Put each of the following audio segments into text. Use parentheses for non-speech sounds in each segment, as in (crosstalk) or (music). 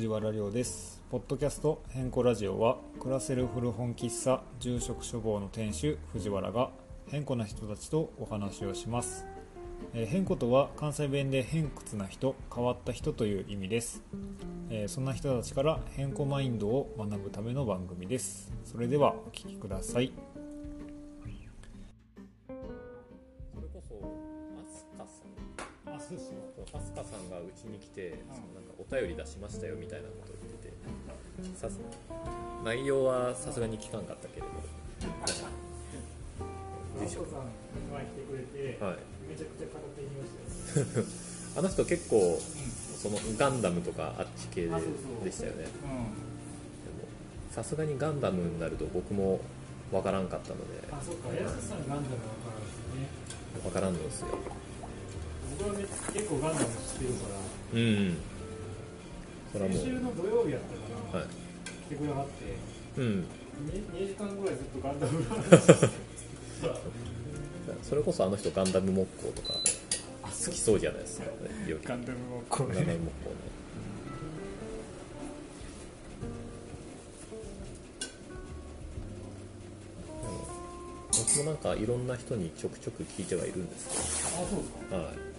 藤原亮です。ポッドキャスト変更ラジオは暮らせる古本喫茶住職処方の店主藤原が変更な人たちとお話をします、えー変更とは関西弁で偏屈な人変わった人という意味です、えーそんな人たちから変更マインドを学ぶための番組です。それではお聞きください。そうそうアスカさんがうちに来て、そのなんかお便り出しましたよみたいなことを言っててさす内容はさすがに聞かんかったけれど。住所さんが来てくれてはい。めちゃくちゃ片手にましたよあの人結構そのガンダムとかあっち系ででしたよね。さすがにガンダムになると僕もわからんかったので。んあそっか。安さんガンダムわからんですよね。わからんのですよ僕はめ結構ガンダム知ってるからうんうん。それはも先週の土曜日やったかな、うはい。来てくれはってうん。2, 時間ぐらいずっとガンダムの話して (laughs) それこそあの人ガンダム木工とかあ好きそうじゃないですか、ね、ガンダムもこガンダム木工ね。僕もなんかいろんな人にちょくちょく聞いてはいるんですあそうですか？けどはい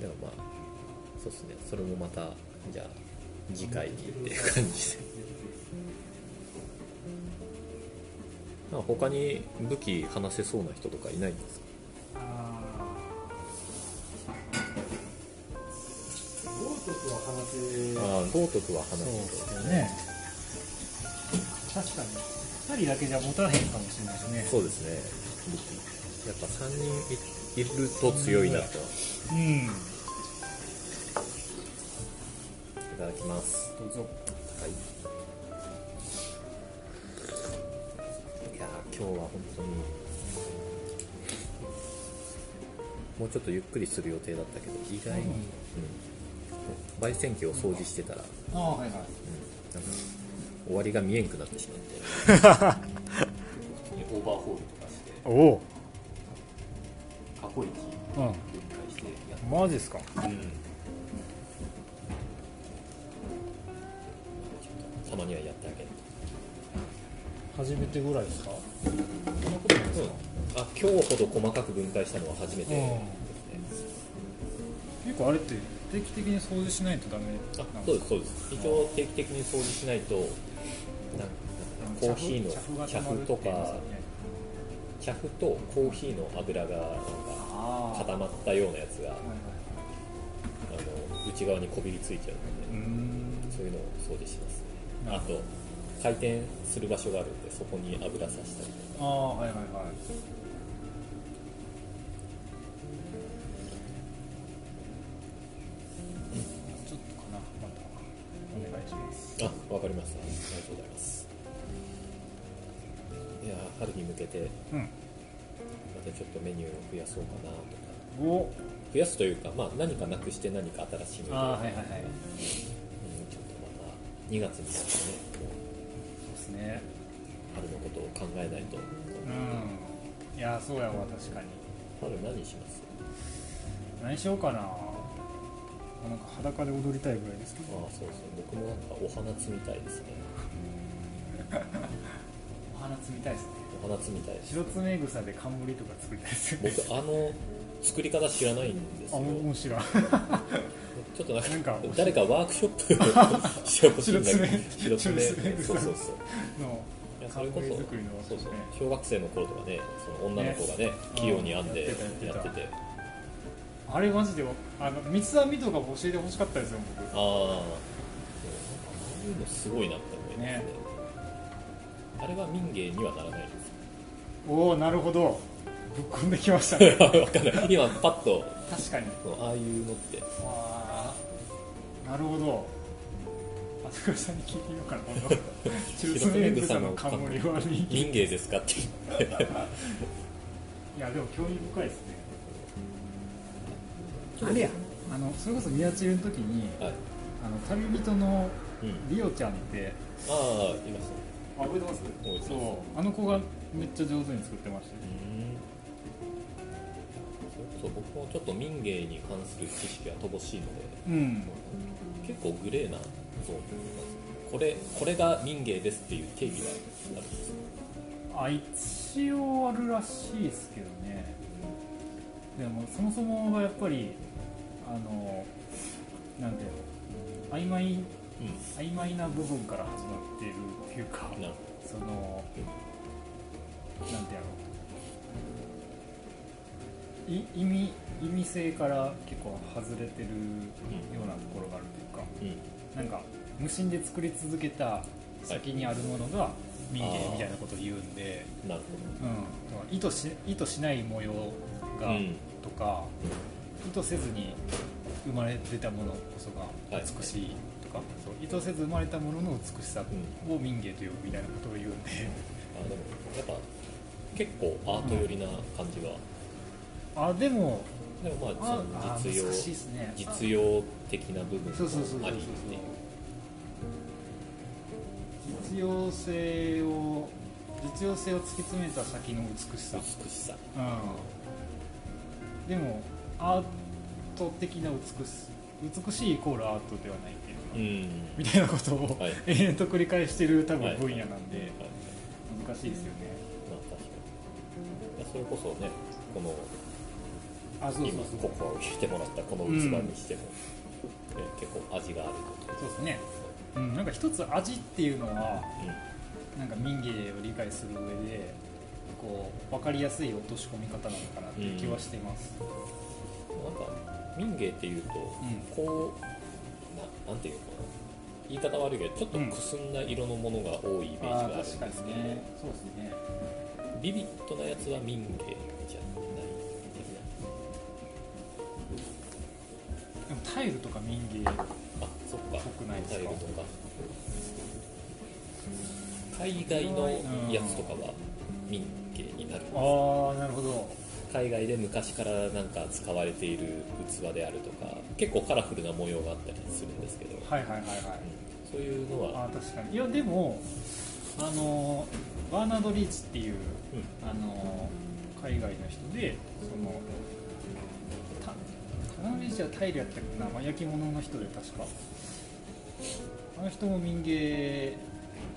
でもまあそうですね。それもまたじゃあ次回にっていう感じで。(laughs) まあ他に武器話せそうな人とかいないんですか？あー。豪徳は話せああ豪徳は話そうですよね。確かに。2人だけじゃ持たへんかもしれないですね。そうですね。やっぱ3人いいると強いなと。うん。いただきます。どうぞ。はい。いやー今日は本当にもうちょっとゆっくりする予定だったけど意外に、うん、焙煎機を掃除してたら、ああはいはい。うん、なんか終わりが見えんくなってしまって。オーバーホールとかしておお過去一うん。分解してやっマジですか。うん初めてぐらいですか？あ今日ほど細かく分解したのは初めてですね、結構あれって定期的に掃除しないとダメあそうですそうです。一応定期的に掃除しないとなんかコーヒーの茶粉とか茶粉とコーヒーの油がなんかあ固まったようなやつがあの内側にこびりついちゃうのでん。そういうのを掃除しますね。あと回転する場所があるんでそこに油さしたりとか。ああはいはいはい。ちょっとかなまたお願いします。あわかりました。ありがとうございます。いやー春に向けてうん。またちょっとメニューを増やそうかなとか。お。増やすというか、まあ、何かなくして何か新しいのああはいはいはい。うん、ちょっとまた2月になってねね。春のことを考えないと。うん。いやそうやわ確かに。春何します？何しようかな。なんか裸で踊りたいぐらいですけど。ああそうそう。僕もなんかお花摘みたいですね。(laughs) お花摘みたいですね。お花摘みたいです白爪草で冠とか作りたいですよね。僕あの作り方知らないんですあよ面白いちょっとなんか誰かワークショップ (laughs) してほしいんだけど白爪。そうそうそう。のいやそれこそそうそう。ね。小学生の頃とかねその女の子がねね器用に編んでやっててあれマジであの三つ編みとか教えてほしかったですよ僕。ああそういうのすごいなって思いますね。ね。あれは民芸にはならないんですおおなるほどぶっ込んできましたね。か (laughs) わかんない。今パッと確かに。ああいうのって。ああなるほど。朝倉さんに聞いてみようかな今度。白爪草の冠は民芸ですかって。いやでも興味深いですね。あれや。あのそれこそ宮地の時にはい。あの旅人のうん。リオちゃんってああいましたね。あ覚えてます？覚えてます。そう。あの子がめっちゃ上手に作ってましたねうんそう僕もちょっと民芸に関する知識は乏しいのでうん。結構グレーなゾーンこれこれが民芸ですっていう定義があるんですよ。あ一応あるらしいですけどね。でもそもそもがやっぱりあのなんていうの曖昧う曖昧な部分から始まっているっていうかそのなんてやろうい意味意味性から結構外れてるようなところがあるというか、うん。なんか無心で作り続けた先にあるものが民芸みたいなことを言うんで、なるうん、意図し意図しない模様が、うん。とか意図せずに生まれ出たものこそがはい。美しいとか、そう意図せず生まれたものの美しさを民芸と呼ぶみたいなことを言うんで、あでもやっぱ結構アート寄りな感じは、あでもでもまああ実用ね。実用的な部分もありっていう実用性を実用性を突き詰めた先の美しさ、美しさ。うん、でもアート的な美し美しいイコールアートではないっていうみたいなことを、はい。延々と繰り返してる多分はい分野なんで、はい。難しいですよね。まあ確かに。それこそねこのあそうそう今そう。ココアを入れてもらったこの器にしても、ね結構味があると。そうですね、うん、なんか一つ味っていうのはうなんか民芸を理解する上でこう分かりやすい落とし込み方なのかなっていう気はしています、ん。なんか民芸っていうと、こうななんていうのかな。言い方悪いけどちょっとくすんだ色のものが多いイメージがあるんですけど、確かにね。そうですね。ビビッドなやつは民芸でもタイルとか民芸なあそっか。ぽくないですか？タイルとか。海外のやつとかは民芸になるああなるほど。海外で昔からなんか使われている器であるとか結構カラフルな模様があったりするんですけど、はいはいはいはい。うんそういうのは。あー確かに。いやでもあのバーナード・リーチっていううん。あの海外の人でそのたバーナード・リーチはタイルやったっけな、まあ、焼き物の人で確か。あの人も民芸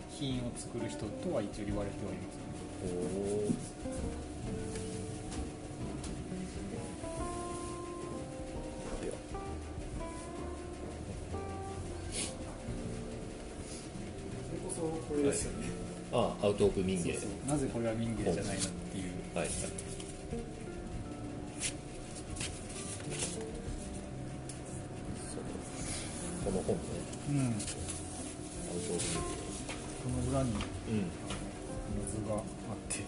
品を作る人とは一応言われておりますね。おー。いやそれこれですよね、あアウト・オブ・民芸そうそうなぜこれは民芸じゃないのっていうはいこの本ね。うん。アウト・オブ・この裏にうん図があって。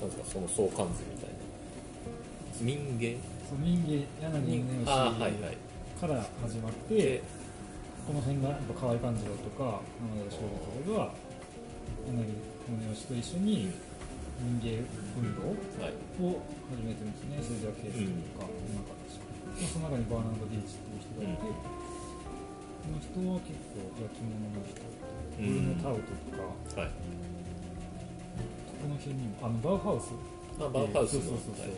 なん。ですかその相関図みたいな。民芸そう民芸柳宗悦ああはいはい。から始まってでこの辺がやっぱ河合勘次郎とか山田翔吾とかが柳宗悦と一緒に民芸運動はい。を始めてるんですね、政治学形成とか、なん。かまあその中にバーナード・リーチっていう人がいて、この人は結構焼き物の人、ブルーノ・タウトとか、はい。この辺にも、あのバウハウス。あバウハウスのそうそうそうそう。はい。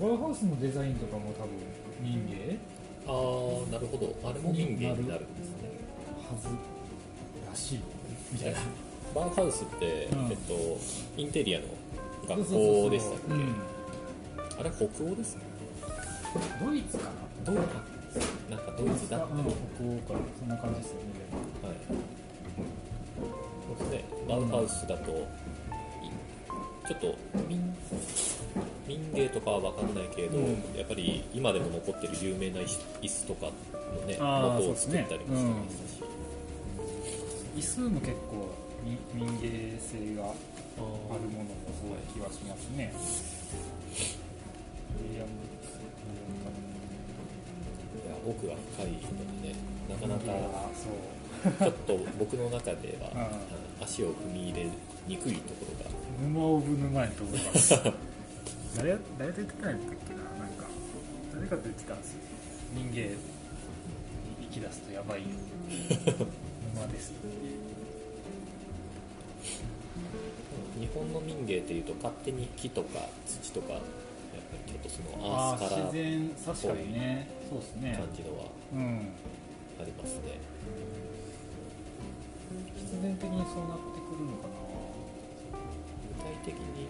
バウハウスのデザインとかも多分民芸ああなるほど。あれも民芸になるんですね。はずらしいみたいな。バウハウスって、うん。えっと、インテリアの学校でしたっけ？うん。あれ北欧ですね。ドイツかな？どうなんかドイツだったうん。はい北欧かそんな感じですよね。そうですね。バウハウスだと、いちょっと民民芸とかは分かんないけれど、うん。やっぱり今でも残ってる有名な椅子とかのね元を作ったりもしてましたし、椅子も結構民民芸性があるものも多い気はしますね奥が深いのでねなかなかちょっと僕の中では、(laughs) うん。足を踏み入れにくいところが。沼オブ沼やと思います誰や誰と言ってたんやっけな？なんか誰かと言ってたんですよ。人間生き出すとやばいよ。(laughs) 沼です。日本の民芸っていうと勝手に木とか土とかやっぱりちょっとそのアああースから自然確かにね。そうですね感じのはうんありますね。必然的にそうなってくるのか具体的に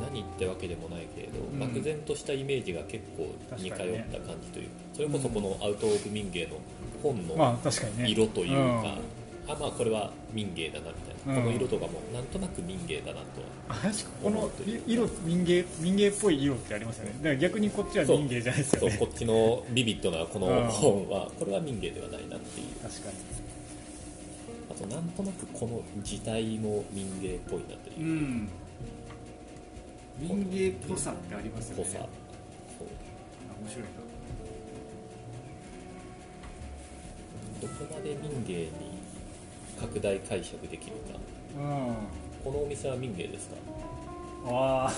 何ってわけでもないけれど、うん。漠然としたイメージが結構似通った感じというそれこそこの「アウト・オブ・民芸」の本なの色というか、ん。あまあこれは民芸だなみこの色とかもなんとなく民芸だなとはあ確かこの色民芸民芸っぽい色ってありますよね。だから逆にこっちは民芸じゃないですよね。そうこっちのビビッドなこうん。の本はこれは民芸ではないなっていう。確かに。あとなんとなくこの字体も民芸っぽいなという。うん。民芸っぽさってありますよね。ぽさ。そう。あ面白いどこまで民芸に拡大解釈できるか。なうん。このお店は民芸ですか？あ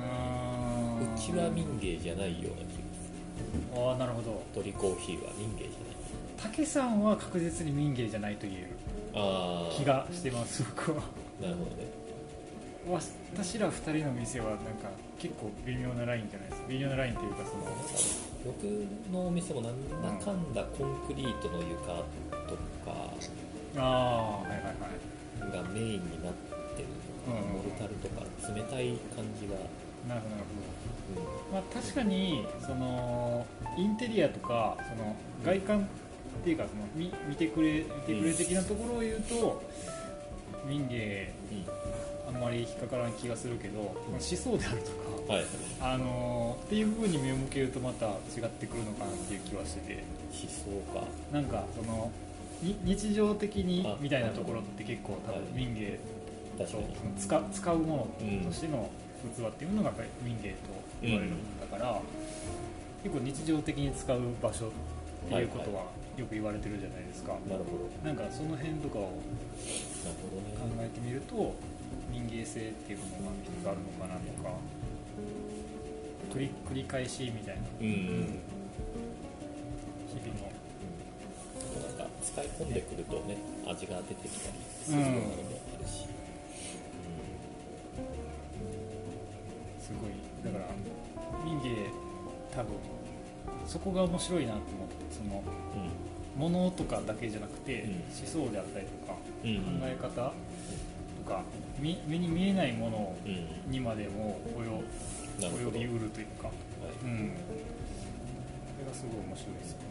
あうちは民芸じゃないような気がすああなるほど。る鳥コーヒーは民芸じ竹さんは確実に民芸じゃないという気がしてます僕は。なるほどね私ら2人の店はなんか結構微妙なラインじゃないですか。微妙なラインというかその僕のお店もなんだかんだコンクリートの床とかああはいはいはい。がメインになってるのかモルタルとか冷たい感じが、なるほど。なるほどうまあ、確かにそのインテリアとかその外観っていうかその見見てくれ見てくれ的なところを言うと、民芸んまり引っかからん気がするけど、思想であるとか、はい。あのっていう部分に目を向けるとまた違ってくるのかなっていう気はしてて。思想か。なんかそのに日常的にあみたいなところって結構多分はい。民芸と確かに。その使使うもうん。のとしての器っていうのが民芸と言われるんだから、結構日常的に使う場所っていうことはよく言われてるじゃないですか、なるほど。なんかその辺とかを考ね。えてみると民芸性っていうものが一つあるのかなとか繰り繰り返しみたいな。うんうん。日々のなんか使い込んでくるとね味が出てきたりするものもあるし、すごい。だから民芸多分そこが面白いなと思ってそのうものとかだけじゃなくて、うん。思想であったりとか、んうん。考え方とかみ目に見えないものうん。にまでも及びはいうるというか、うん、それがすごい面白いですよね。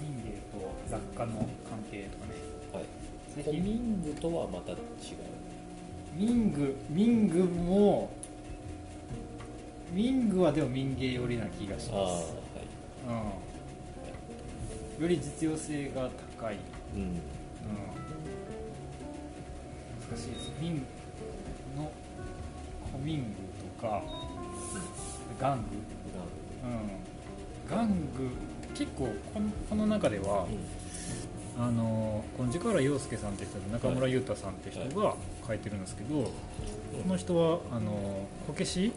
民芸と雑貨の関係とかね。はい、ミングとはまた違う。民具民具も民具はでも民芸寄りな気がしああはます、うん、より実用性が高い、いうん。うん、難しいです。民の古民具とか玩具、うん、玩具結構このこの中では、あのこの軸原洋介さんって人と中村優太さんって人が書いてるんですけど、この人はあのこけし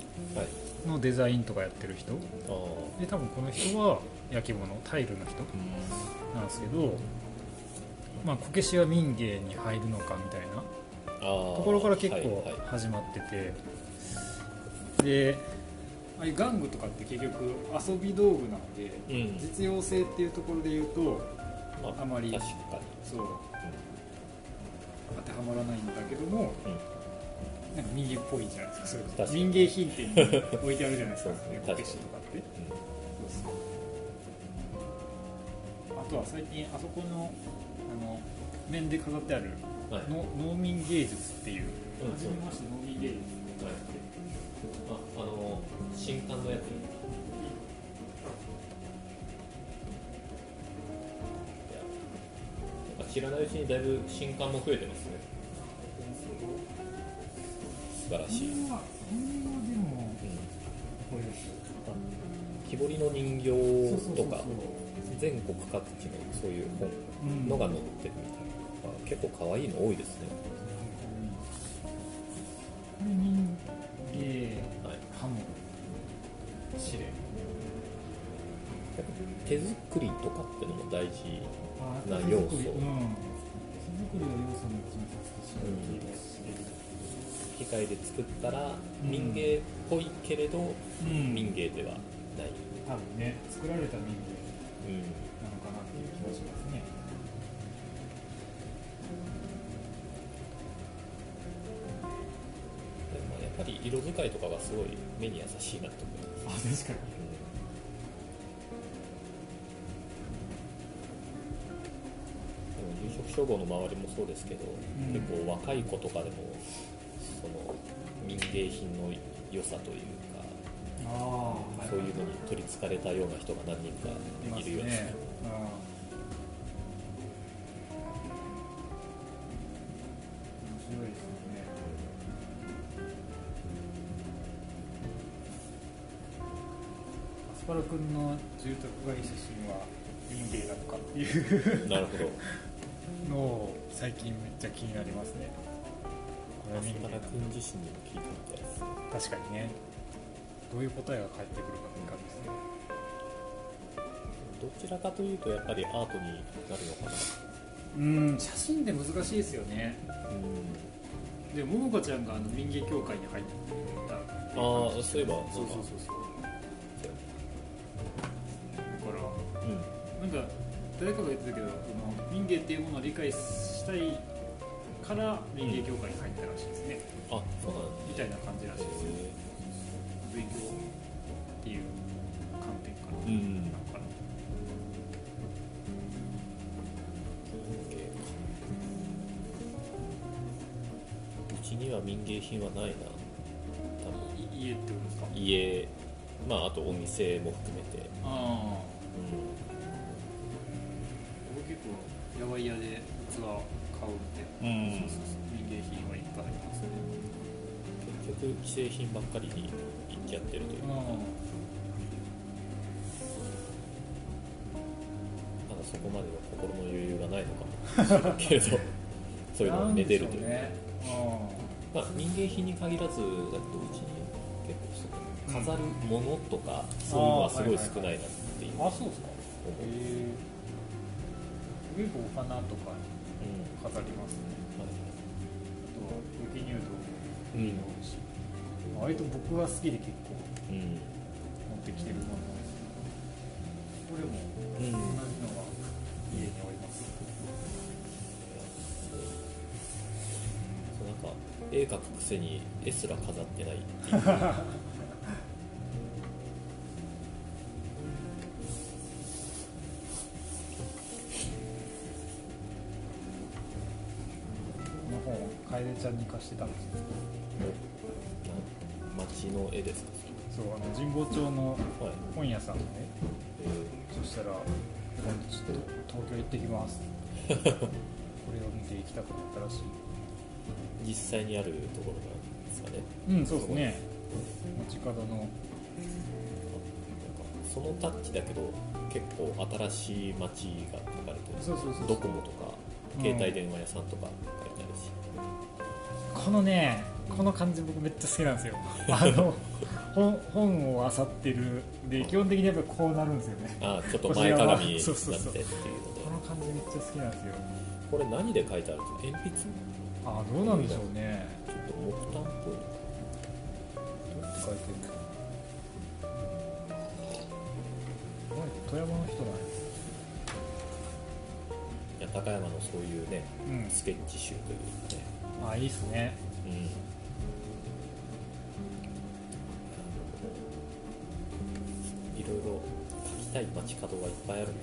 のデザインとかやってる人。ああ。で多分この人は焼き物タイルの人うん。なんですけど、まあ、こけしは民芸に入るのかみたいなああ。ところから結構はいはい。始まってて、でああいう玩具とかって結局遊び道具なので、うん。実用性っていうところで言うとまあまり確かに。そう。当てはまらないんだけどもうん。なんか民芸っぽいじゃないですかそれ確かに。民芸品店に置いてあるじゃないですかこけしとかって。あとは最近あそこのあの面で飾ってあるんはい。の農民芸術っていう、うん初めまして農民芸術って。はい。ああの新刊のやつ知らないうちにだいぶ新刊も増えてますね。素晴らしい、木彫りの人形とか全国各地のそういう本うんのが載ってるみたいな、あ結構可愛いの多いですね、これ民芸はい、ハモシレ手作りとかってのも大事あな要素手作り。うん。手作りは要素のうちの一つとして機械で作ったらうん。民芸っぽいけれど、うん。民芸ではない、多分ね作られた民芸うん、なのかなっていう気がしますね。でもやっぱり色使いとかがすごい目に優しいなと思います、あ確かにでも住職消防の周りもそうですけど、ん。結構若い子とかでもその民芸品の良さというかそういうのに取りつかれたような人が何人かいるようですね。アスパラ君の住宅街写真は民芸なのかっていう。なるほど最近めっちゃ気になりますね。これはアスパ民芸なのかラ君自身にも聞いてみたいです。確かにね。どういう答えが返ってくるかって感じですね。どちらかというとやっぱりアートになるのかな。うん写真って難しいですよね。うん。でももかちゃんがあの民芸協会に入ってたああそういえばそうそうそうそう誰かが言ってたけどその民芸っていうものを理解したいから民芸協会に入ったらしいですね、あそうなんみたいな感じらしいですよへ勉強っていう観点から。ーうん。なのか。なうちには民芸品はないな。多分。い家ってことですか？家。まああとお店も含めて、僕結構やばい屋で器買うんで、うん。そうそうそう。民芸品はいっぱいありますね。ん、結局既製品ばっかりに行っちゃってるというか、まだそこまでは心の余裕がないのかもしれないけれど (laughs) そういうのをめでるという。ね。まあ、民芸品に限らずだけどうちに結構その飾るものとか、そういうのはすごい少ないなっていうあそうですか。思う、結構お花とかうん飾りますね。はいあとは雪入道もいいの多いし、割と僕が好きで結構うん持ってきてるものですこれもうん同じのが家におります。そうなんか絵描くくせに絵すら飾ってないっていう (laughs) 楓ちゃんに貸してたんですよ。街の絵ですか？そうあの神保町のはい、本屋さんでねえそしたら「今度ちょっと東京行ってきます」(laughs) これを見て行きたくなったらしい。ー実際にあるところなんですかね？うんそうですね。街角の。なんかそのタッチだけど結構新しい街が描かれてる。そうそうそうドコモとかうん携帯電話屋さんとか。書いてあるし、このねこの感じ僕めっちゃ好きなんですよ。(laughs) あの本本を漁ってる。で基本的にやっぱりこうなるんですよね。ああちょっと前かがみになってっていうので。この感じめっちゃ好きなんですよ。これ何で書いてあるんですか？鉛筆？ちあどうなんでしょうね。ょっと木炭っぽいどうやって書いてるの？富山の人なんやいや高山のそういうねうん。スケッチ集というねあいいっすね。うん。いろいろ書きたい街角はいっぱいあるんだ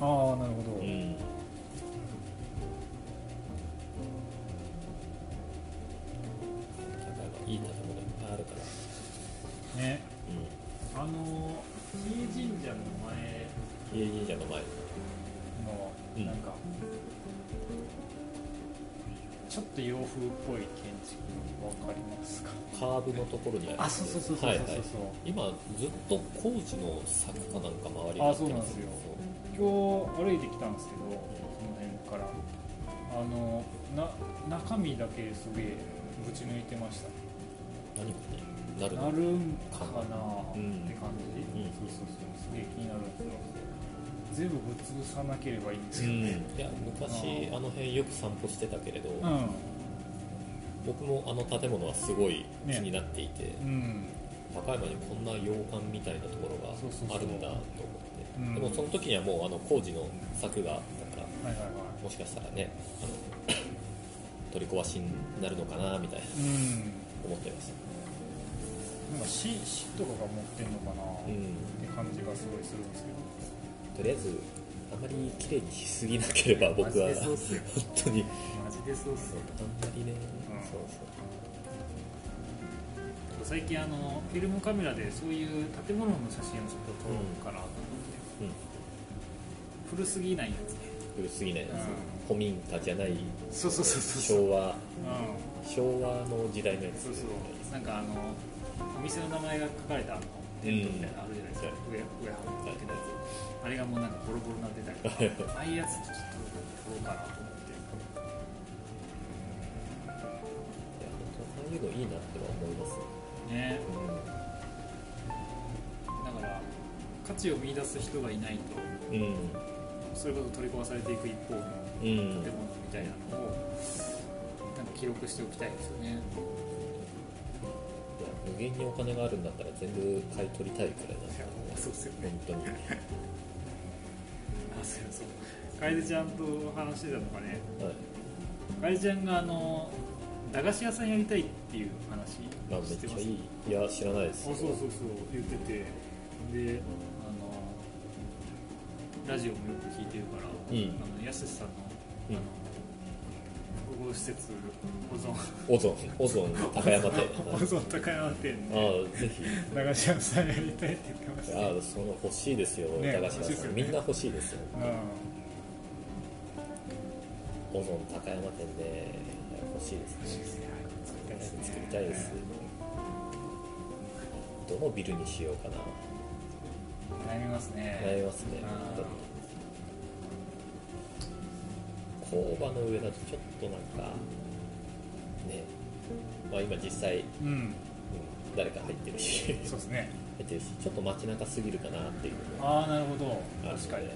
ああなるほど、うんちょっと洋風っぽい建築わかりますか？カーブのところにあるあそうそうそうそうそうそう、はいはい。今ずっと工事の坂かなんか周りにあそうなんですよ。今日歩いてきたんですけどその辺から。あのな中身だけすげえぶち抜いてました何かになるなるんかなうんって感じ、うん。そうそうそう。すげえ気になるんですよ全部ぶっ潰さなければいいんですうん。よねいや昔あの辺よく散歩してたけれど、うん、も僕もあの建物はすごい気になっていて、うん。高山にこんな洋館みたいなところがあるんだと思ってうん。でもその時にはもうあの工事の柵があったからはいはいはい。もしかしたらねあの取り壊しになるのかなみたいなうん。思ってました。なんか市市とかが持ってんのかな、っうんて感じがすごいするんですけどとりあえずあまり綺麗にしすぎなければ (laughs) 僕は。本当に。マジでそうっすよ。あんまりね、うんそうそう。最近あのフィルムカメラでそういう建物の写真をちょっと撮ろうかなと思って、うん。古すぎないやつね。古すぎないやつ、うん。古民家じゃない。そうそうそうそう昭和。う昭和の時代のやん、つ。そうそう。なんかあのお店の名前が書かれたあのテントみたいなのあるじゃないですか、上上半分ってやつあれがもうなんかボロボロになってたりとかああいうやつちょっと撮ろうかなと思って。いや本当ああいうのいいなっては思いますね。うだから価値を見出す人がいないとんうん。それこそ取り壊されていく一方のうん。建物みたいなのをなんか記録しておきたいですよね。無限にお金があるんだったら全部買い取りたいくらいなんですよそうですよ本当に (laughs) あそうそう。楓ちゃんと話してたのがね。はい。楓ちゃんがあの駄菓子屋さんやりたいっていう話まあめっしてます？いや知らないです。あそうそうそう言ってて。であのラジオもよく聞いてるから、うん。あのやすしさんの,、うん。あの複合施設保存。オゾンオゾン高山店。(laughs) 保存高山店あであぜひ。駄菓子屋さんやりたいって言ってました。ああその欲しいですよ、ね駄菓子屋さん、ね。みんな欲しいですよ。うオゾン高山店で欲しいですね。ん作りたいですどのビルにしようかな。悩みますね。悩みますねあー本当に工場の上だとちょっとなんかねまあ今実際、うんうん誰か入ってるしそうですね。入ってるしちょっと街中すぎるかなっていうああなるほど。確かに。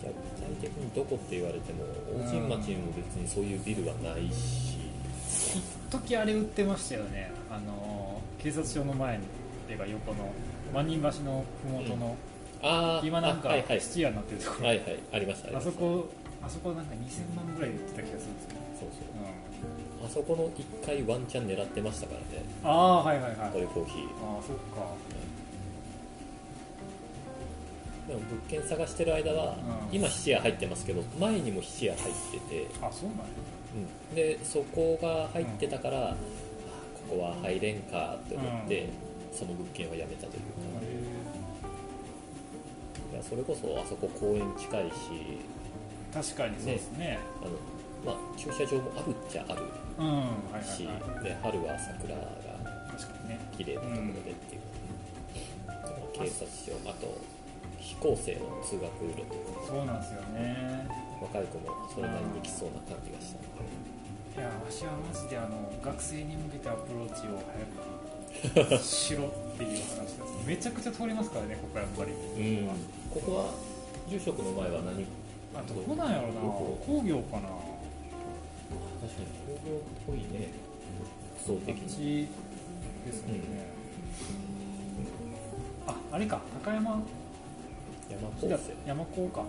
じゃあ具体的にどこって言われても大神町にも別にそういうビルはないし、一時あれ売ってましたよね。あの警察署の前にっていうか横の万人橋の麓の、ああ今なんかあはいはい。質屋になってるところ、はいはい。ありましたあそこあそこなんか2000万ぐらいで売ってた気がするんですよ、そうそううん、あそこの1回ワンチャン狙ってましたからね。ああはいはいはい。トイコーヒー。ああそっか。でも物件探してる間は、うん。今質屋入ってますけど前にも質屋入ってて、あそうなんや。うん。でそこが入ってたから、あここは入れんかって思って、その物件はやめたというか、いやそれこそあそこ公園近いし。確かにそうですね。あの、まあ、駐車場もあるっちゃあるうんはいはいし、はい。で春は桜が確かにね。綺麗なところでっていう、でも警察署あと非校生の通学路。とかそうなんですよね。若い子もそれなりに来そうな感じがしたので、いやわしはマジであの学生に向けたアプローチを早く (laughs) しろっていう話です。めちゃくちゃ通りますからねここやっぱり。うん、ここは住職の前は何？あどこなんやろうな。工業かな。確かに工業っぽいね。そう的にちですもんね、ああれか。高山？山高？生山山高か。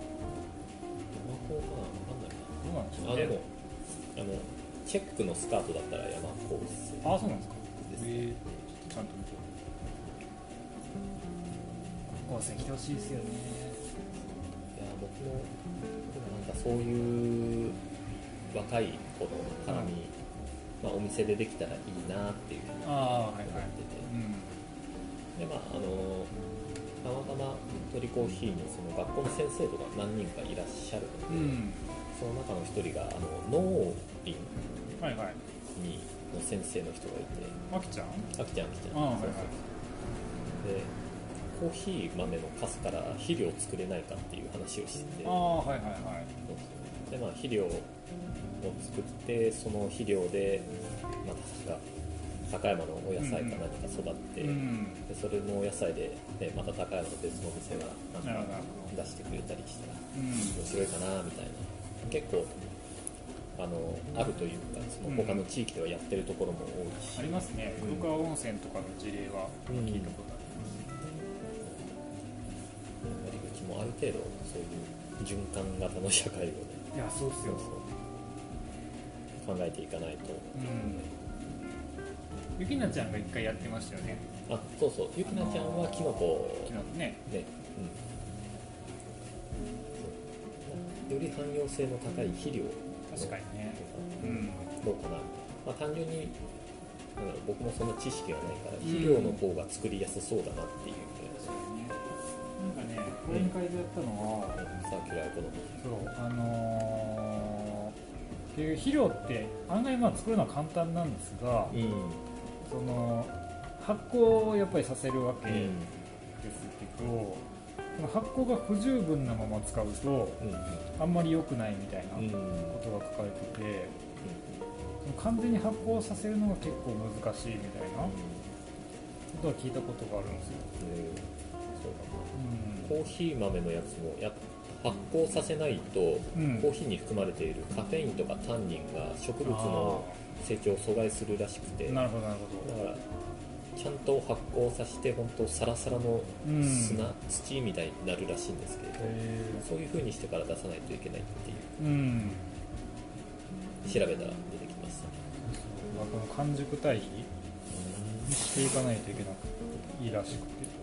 高かな。分かんないな。どうなんでしょあでもうねあのチェックのスカートだったら山高生あそうなんですか。ですえー、ちゃんと見て高校生来てほしいですよね。いや僕もなんかそういう若い子の絡み、まあ、お店でできたらいいなっていうふうにああはいはい思ってて、うん。でまああのたまたま鳥コーヒーにその学校の先生とか何人かいらっしゃるので、うん。その中の一人があの農林はいはい。にの先生の人がいて。あきちゃん？あきちゃんあきちゃん。ああはいはい。そうそう。でコーヒー豆のカスから肥料を作れないかっていう話をしてて。ああはいはいはい。でまあ肥料を作ってその肥料でまた確か高山のお野菜か何か育って、うん。でそれのお野菜で、ね、また高山の別の店がなんか出してくれたりしたらうん。面白いかなみたいな。結構あのあるというかその他の地域ではやってるところも多いし、ありますね。うん黒川温泉とかの事例は聞いたこと程度そういう循環型の社会をねいやそうっすよ。考えていかないと。うん。ゆきなちゃんが一回やってましたよね。あそうそう。ゆきなちゃんはキノコ昨日ね。ね、うん、より汎用性の高い肥料確かにね。うん。どうかな、まあ、単純に僕もそんな知識がないからうん。肥料の方が作りやすそうだなっていう、なんかね講演会でやったのは、サーキュラーエコノミーそうあのー、結局肥料って案外まあ作るのは簡単なんですが、ーその発酵をやっぱりさせるわけですけど、その発酵が不十分なまま使うとあんまり良くないみたいなことが書かれてて、その完全に発酵させるのが結構難しいみたいなことは聞いたことがあるんですよ、コーヒー豆のやつもやっ発酵させないと、うん。コーヒーに含まれているカフェインとかタンニンが植物の成長を阻害するらしくてなるほどなるほど。からちゃんと発酵させて本当サラサラのうん。砂、土みたいになるらしいんですけれど、へそういう風にしてから出さないといけないっていうーうん。調べたら出てきましたね。まあこの完熟体にしていかないといけなくていいらしくて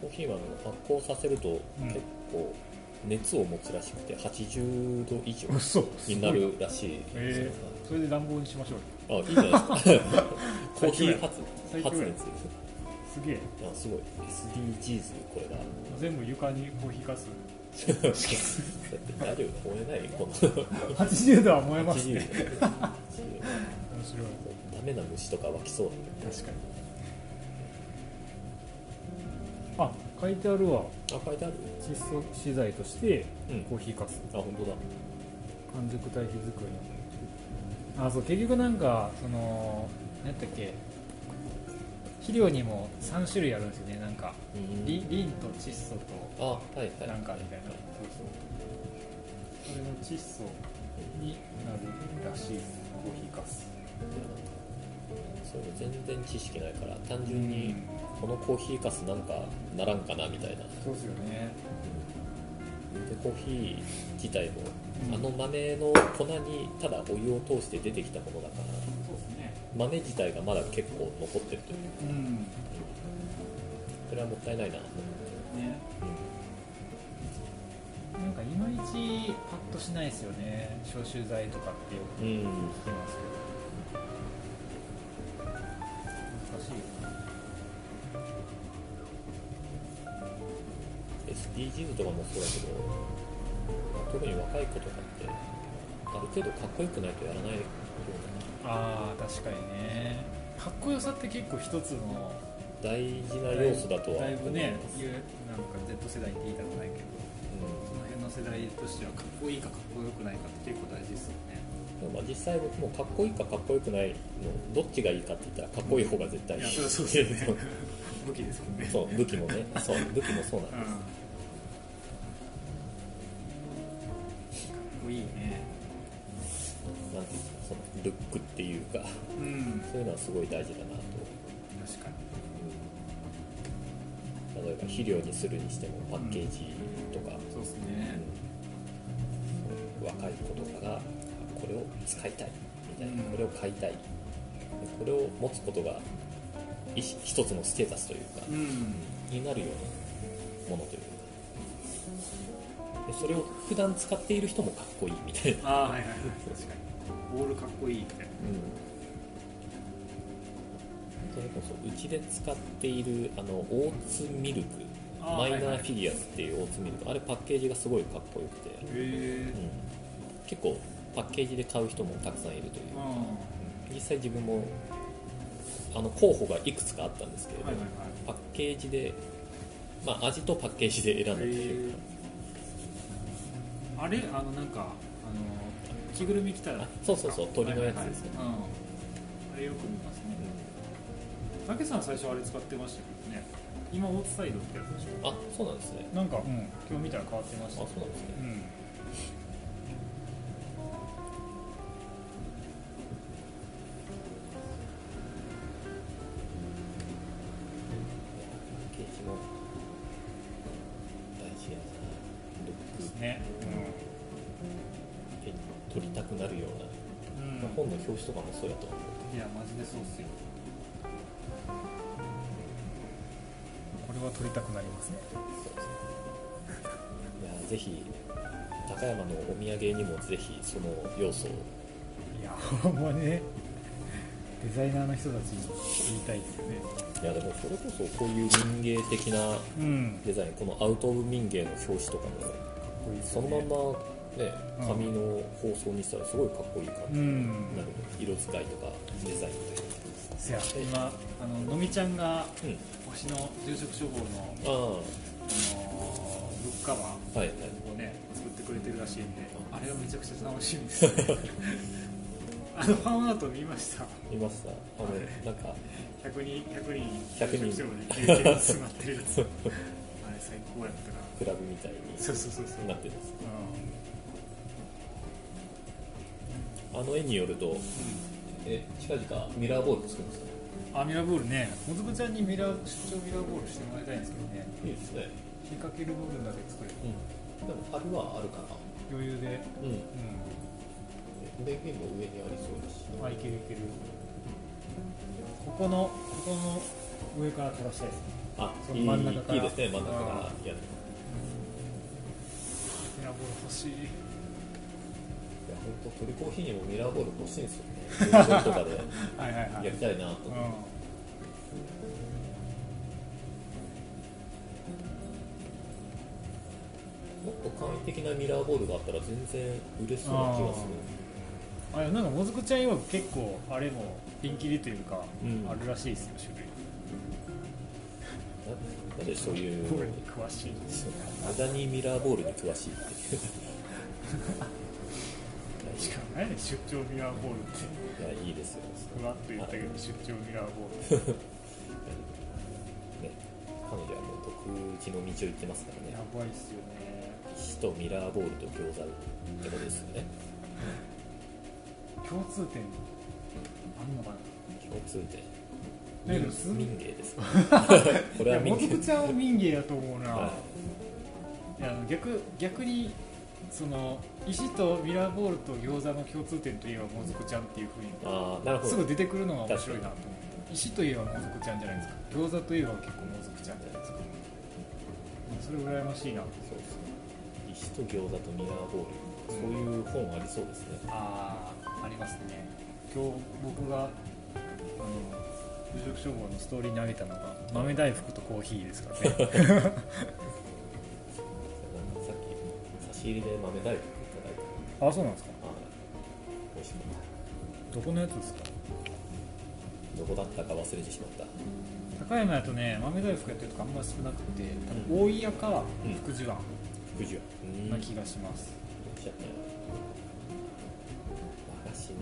コーヒー豆を発酵させるとうん。結構熱を持つらしくて80度以上嘘。になるらしいですよえー、それで暖房にしましょうよ。あいいじゃないですか。(laughs) コーヒー発発熱すげえあすごい。SDGs これが全部床にコーヒーかす。だって大丈夫燃えないこの80度は燃えます80ね度。面白い。ダメな虫とか湧きそうだ確かにあ書いてあるわ。あ書いてある。窒素資材としてうん。コーヒーかすあ本当だ。完熟堆肥作り。あそう結局なんかその何やったっけ。肥料にも3種類あるんですよね。なんかうん。リリンと窒素とあはいはい。なんかみたいな、そうそう。それの窒素になるらしいです。コーヒーかすそういうの全然知識ないから単純にこのコーヒーかすなんかならんかなみたいな。そうですよね。でコーヒー自体も、うん。あの豆の粉にただお湯を通して出てきたものだからそうですね。豆自体がまだ結構残ってるといううん。それはもったいないな。と思ねなんかいまいちパッとしないですよね。消臭剤とかってよくって、うん、聞きますけ SDGs とかもそうだけど特に若い子とかってある程度かっこよくないとやらないようああ確かにね。かっこよさって結構一つのな大事な要素だとはだいぶねなんか Z 世代って言いたくないけどその辺の世代としてはかっこいいかかっこよくないかって結構大事ですよねまあ実際僕もかっこいいかかっこよくないのどっちがいいかって言ったらかっこいい方が絶対いい、いやそうですよね武器ですけどね。そう武器もね。そう武器もそうなんうん。です、かっこいいね。なんていうかそのルックっていうか。うん。そういうのはすごい大事だなと。確かに。例えば肥料にするにしてもパッケージとか、そうですうん。ね若い子とかがあこれを使いたいみたいな、うんこれを買いたい。でこれを持つことが一一つのステータスというか、うんになるようなものというか。でそれを普段使っている人もかっこいいみたいな、ああはいはい。はい確かに。ボールかっこいいみたいな。それこそうちで使っているあのオーツミルク。マイナはいはい。ーフィギュアスっていうオーツミルク、あれパッケージがすごいかっこよくて、うん。結構パッケージで買う人もたくさんいるという、うん。実際自分もあの候補がいくつかあったんですけれど、はいはいはい。パッケージで、まあ、味とパッケージで選んだというか、あれ？あのなんかあの着ぐるみ着たらあそうそうそう鳥のやつですね、はいはいはい。うん。あれよく見ますね。たけさん最初あれ使ってましたけどね。今オーツサイドってやつでしょ？あそうなんですね。なんか、うん、今日見たら変わってました。あそうなんですね。うんは撮りたくなりますね。いやぜひ高山のお土産にもぜひその要素を。いやほんまね。デザイナーの人たちに言いたいですよね。いやでもそれこそこういう民芸的なうん。デザインこのアウト・オブ・民芸の表紙とかもかっこいいですそのまんまねうん。紙の包装にしたらすごいかっこいい感じにうん。なる色使いとかデザインとか。今あののみちゃんがうん推しの住職処方の、ああ。のブックカバーあはいはい。をね作ってくれてるらしいんであ。れがめちゃくちゃ楽しみです。(laughs) あのファンアート見ました？見ました。あのなんか。100人100人100人。住職処方で経験詰まってるやつ。(laughs) あれ最高やったな。クラブみたいにそうそうそうそう。なってるんですうあの絵によるとえ近々ミラーボール作るんですかんあミラーボールね。もずくちゃんにミラー出張ミラーボールしてもらいたいんですけどね。いいですね。引っ掛ける部分だけ作れば。うん。でもあれはあるかな。余裕で。うん。う電源も上にありそうだし。んあいけるいける。ここのここの上から垂らしたいです。ねあその真ん中から。いいですね。真ん中からやるミラーボール欲しい本当トリコーヒーにもミラーボール欲しいんですよね。とかではいはいはい。やりたいなと。思ってもっと簡易的なミラーボールがあったら全然売れそうな気がする。あれなんかもずくちゃん曰く結構あれもピンキリというか、うん。あるらしいですよ種類。ななんでそういう (laughs) 詳しい。無駄にミラーボールに詳しいっていう (laughs) しかもね。ん出張ミラーボールって。いやいいですよ。ふわっと言ったけど出張ミラーボール。(laughs) ね彼女はもう独自の道を行ってますからね。やばいっすよね。石とミラーボールと餃子ってことですよね。共通点。あんのかな。共通点。民芸ですか。(laughs) これは民芸。ちゃんは民芸やと思うな、はいやあの逆逆にその石とミラーボールと餃子の共通点といえばもずくちゃんっていうふうにああなるほど。すぐ出てくるのが面白いなと思って石といえばもずくちゃんじゃないですか。餃子といえば結構もずくちゃんじゃないですか。それ羨ましいな。そうです。ね石と餃子とミラーボール。そういう本ありそうですね。ああありますね。今日僕があの住職処方のストーリーにあげたのが豆大福とコーヒーですからね (laughs) き入れで豆大福いただいた。あそうなんですか。あ美味しかっどこのやつですか？たどこだったか忘れてしまった。高山やとね豆大福やってるとこあんまり少なくて多分大井屋かうん。福寿庵。福寿うん。な気がします、美味しかったよ和菓子ね。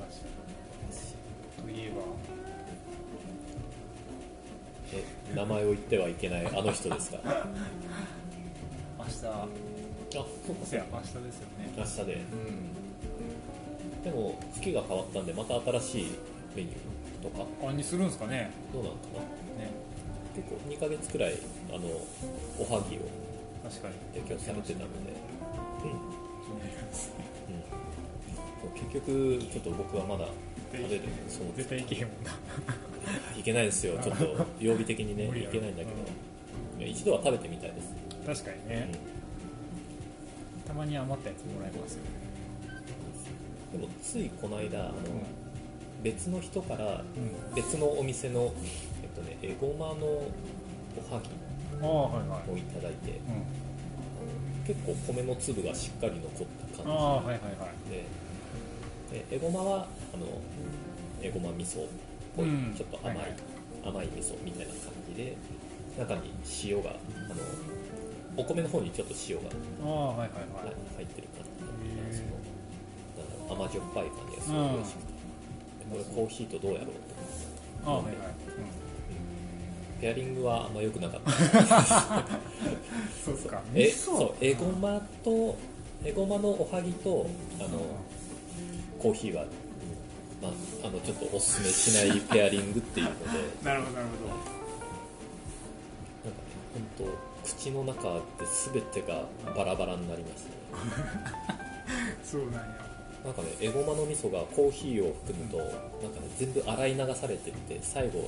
和菓子。といえば。え名前を言ってはいけないあの人ですか？(laughs) 明日あそうか。明日ですよね。明日で。うん。でも月が変わったんでまた新しいメニューとか？あにするんですかね。どうなのかな？ね。結構2ヶ月くらいあのおはぎを。確かに。提供されてたので、うん。そうです結局ちょっと僕はまだ食べるその絶対いけへんもんな。いけないですよ。ちょっと曜日的にねいけないんだけど、いや一度は食べてみたいです、確かにね、たまに余ったやつもらえますよね。うんでもついこの間あの、別の人からうん。別のお店のえっとねエゴマのおはぎをいただいてうん。結構米の粒がしっかり残った感ああはいはいはい。じででエゴマはあのエゴマ味噌っぽい、うん。ちょっと甘い、はいはい。甘い味噌みたいな感じで中に塩があのお米の方にちょっと塩が入ってる感じへーその甘じょっぱい感じがすごい美味しくこれコーヒーとどうやろうと思って。ペアリングはあんま良くなかった。そうか。(laughs) えそうエゴマとエゴマのおはぎとあのコーヒーは、うんまあ、あのちょっとおすすめしない (laughs) ペアリングっていうので。なるほどなるほなんかね本当口の中で全てがバラバラになりましたね。ど (laughs) そうなんや。なんかねエゴマの味噌がコーヒーを含むとなんかね全部洗い流されてって最後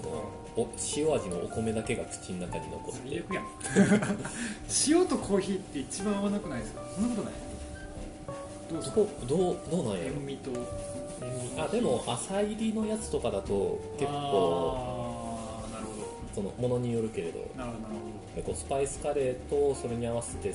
のお塩味のお米だけが口の中に残って。(laughs) 塩とコーヒーって一番合わなくないですか？そんなことない？どうこどうどうなんやろ？塩味と塩味あでも浅入りのやつとかだと結構そのものによるけれどどなるほど。結構スパイスカレーとそれに合わせて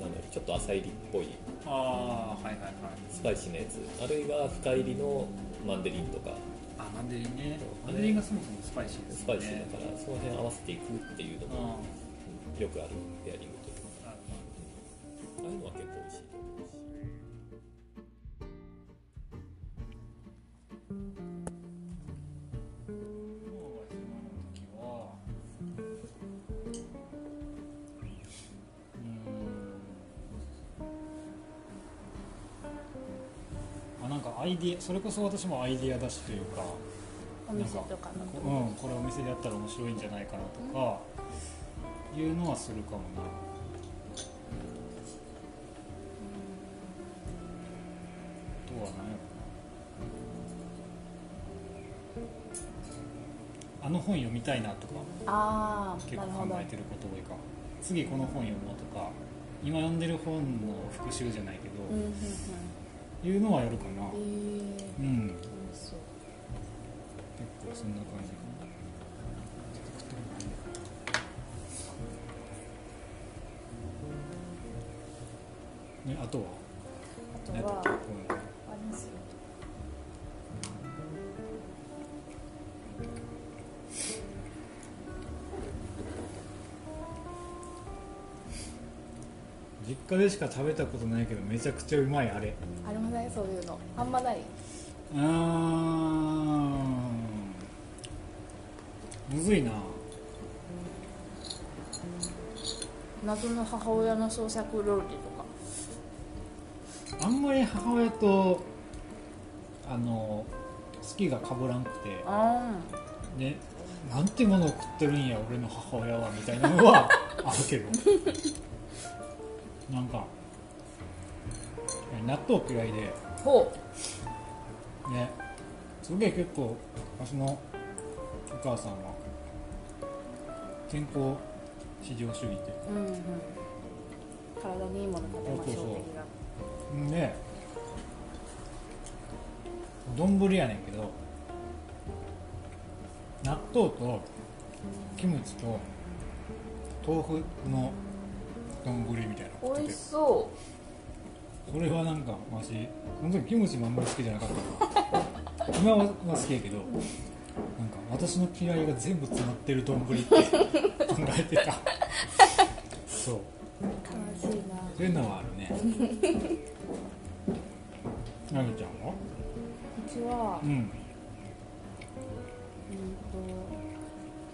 なんだちょっと浅入りっぽいああはいはいはい。スパイシーなやつ。あるいは深入りのマンデリンとか。あマンデリンね。マンデリンがそもそもスパイシーですね。パイシーだからその辺合わせていくっていうのもあよくあるペアリングというかああいうのは結構美味しいと思うしアイディアそれこそ私もアイディア出しというかお店とかのうんこれお店でやったら面白いんじゃないかなとかいうのはするかもなあとは何やろな。あの本読みたいなとかああ結なるほど構考えてること多いか。も次この本読もうとか今読んでる本の復習じゃないけど、うんうんうんいうのはやるかな。へえうん。結構そんな感じねあとは？あとはありますよ実家でしか食べたことないけどめちゃくちゃうまいあれ。ありませんそういうの。あんまない。うー。んむずいな。謎の母親の創作料理とか。あんまり母親とあの好きがかぶらんくて。あね。なんてものを食ってるんや俺の母親はみたいなのは (laughs) あるけどなんか納豆嫌いで。あほね。すげえ結構私のお母さんは健康至上主義で。ううんうん。体にいいもの食べましょうそうそうそう。的なんで丼やねんけど納豆とキムチと豆腐の丼みたいな。美味してそそれはなんかわしその時キムチもあんまり好きじゃなかった。けど今はは好きやけどなんか私の嫌いが全部詰まってる丼って考えてた。そう。う悲しいなそういうのはあるね。なぎちゃんは？うちはうん。うんと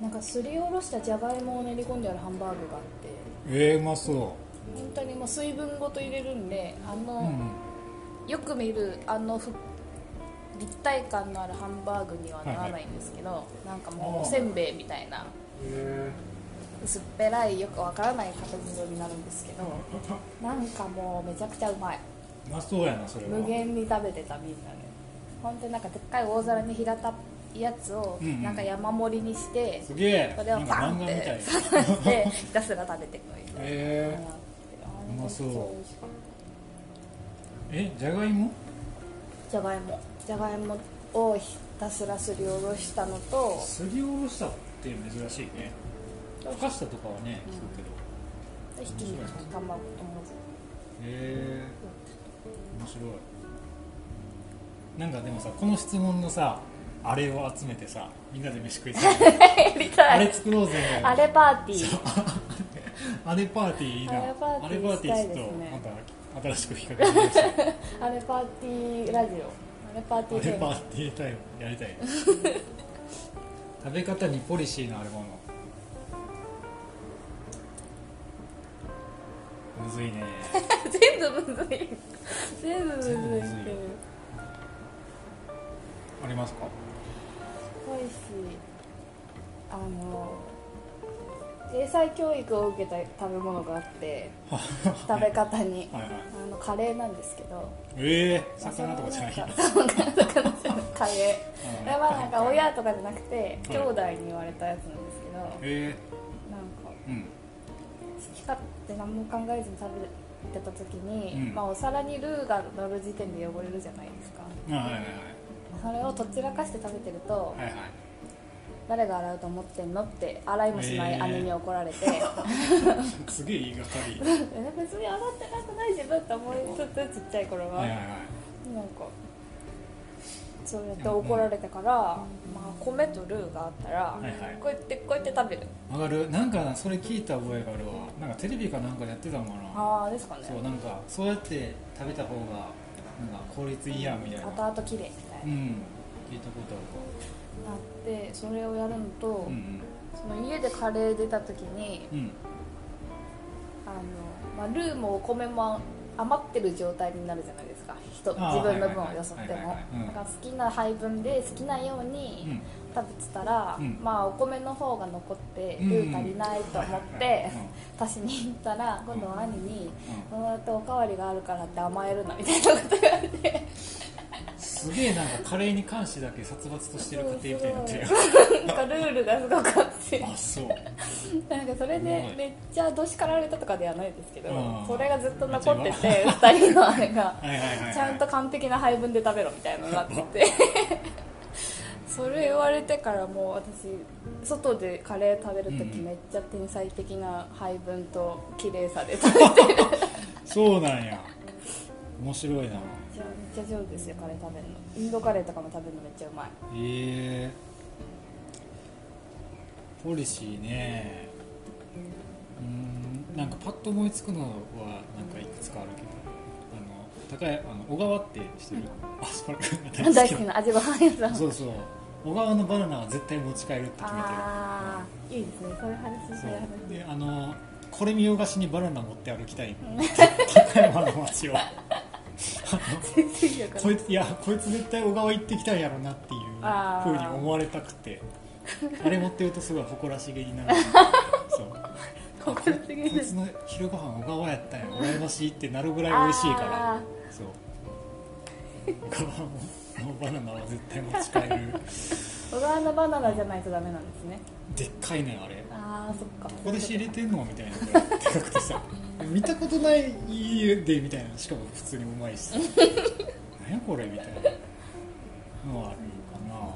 なんかすりおろしたじゃがいもを練り込んであるハンバーグがあってえー、うまそ本当にもう水分ごと入れるんであの、ううん。よく見るあのふ立体感のあるハンバーグにはならないんですけど、なんかもうおせんべいみたいなへ薄っぺらいよくわからない形状になるんですけど (laughs) なんかもうめちゃくちゃうまい。ーうまそうやなそれは。無限に食べてたみんなで。本当になんかでっかい大皿に平たいやつをうんうん。なんか山盛りにして、すげえ。それをパンって刺してひたすら食べていくみたいな。へあれうまそう。えじゃがいも？たじゃがいも。じゃがいもをひたすらすりおろしたのとすりおろしたって珍しいね。溶かしたとかはね聞くけど。ひき肉と卵とまずへえ。面白い。なんかでもさこの質問のさあれを集めてさみんなで飯食い (laughs) あれい作ろうぜあれパーティー。(laughs) あれパーティーいいな。あれパーティーちょっとまた新しく引っ掛けてみました (laughs) あれパーティーラジオ。あれパーティーあれパーティータイムやりたい。食べ方にポリシーのあるもの。むずいね。全部むずい。全部むずいありますか？美味しいあの英才教育を受けた食べ物があって食べ方に。はいはい。あのカレーなんですけど。ええ魚とかじゃない (laughs) 魚じゃない。カレー。うん。でまあなんか親とかじゃなくてい。兄弟に言われたやつなんですけどえなんかえうん。好き勝手何も考えずに食べてた時に、うん。まあ、お皿にルーが乗る時点で汚れるじゃないですか。あはいはいはいそれをとっちらかして食べてるとはいはい。誰が洗うと思ってんのって洗いもしない姉に怒られて、(laughs) すげえ言いがかり。(laughs) え別に洗ってなくない自分って思いつつちっちゃい頃は、はいはいはい。なんかそうやって怒られてから、まあ、米とルーがあったら、はいはい。こうやってこうやって食べる。わかる。なんかそれ聞いた覚えがあるわ。なんかテレビかなんかでやってたのかな。ああですかね。そうなんかそうやって食べた方がなんか効率いいやんみたいな。後々綺麗うん。聞いたことなってそれをやるのと、あるわうん。その家でカレー出た時にうん。うんあの、まあ、ルーもお米も余ってる状態になるじゃないですか。人自分の分をよそっても。から好きな配分で好きなようにうん食べてたら、うん。まあお米の方が残ってうん。ルー足りないと思って足しに行ったら今度は兄にうん「こうやっておかわりがあるからって甘えるな」みたいなこと言われてすげえなんかカレーに関してだけ殺伐としてる家庭みたいになってるよ。なんかルールがすごくあって。あそう。なんかそれでめっちゃどしかられたとかではないですけどうん。それがずっと残ってて2人のあれがちゃんと完璧な配分で食べろみたいなのになってて。(laughs) それ言われてからもう私外でカレー食べるときうんめっちゃ天才的な配分と綺麗さで食べてる。め (laughs) そうなんや。面白いなゃめっちゃ上手ですよカレー食べるの。インドカレーとかも食べるのめっちゃうまい。ええ。ポリシーね。うーんなんかパッと思いつくのはなんかいくつかあるけど。あの高いあの小川ってしてる？アスパラガ大好きな味ご飯屋さん。そうそう。小川のバナナは絶対持ち帰るって決めてる。ああいいですね。そういう話そそういう。であのこれ見よがしにバナナ持って歩きたい。(laughs) 高山の街をこいついやこいつ絶対小川行ってきたんやろなっていうあー。風に思われたくて。(laughs) あれ持ってるとすごい誇らしげになる。そう。誇らしこいつの昼ご飯小川やったんや。羨ましいってなるぐらい美味しいから。あそう。小川のバナナは絶対持ち帰る。小川のバナナじゃないとダメなんですねでっかいねんあれ。ああそっか。ここで仕入れてんの？みたいな。ぐらいでかくてさ。(laughs) 見たことない家でみたいな。しかも普通にうまいしさ。(laughs) 何やこれ？みたいな。のあるかな。あ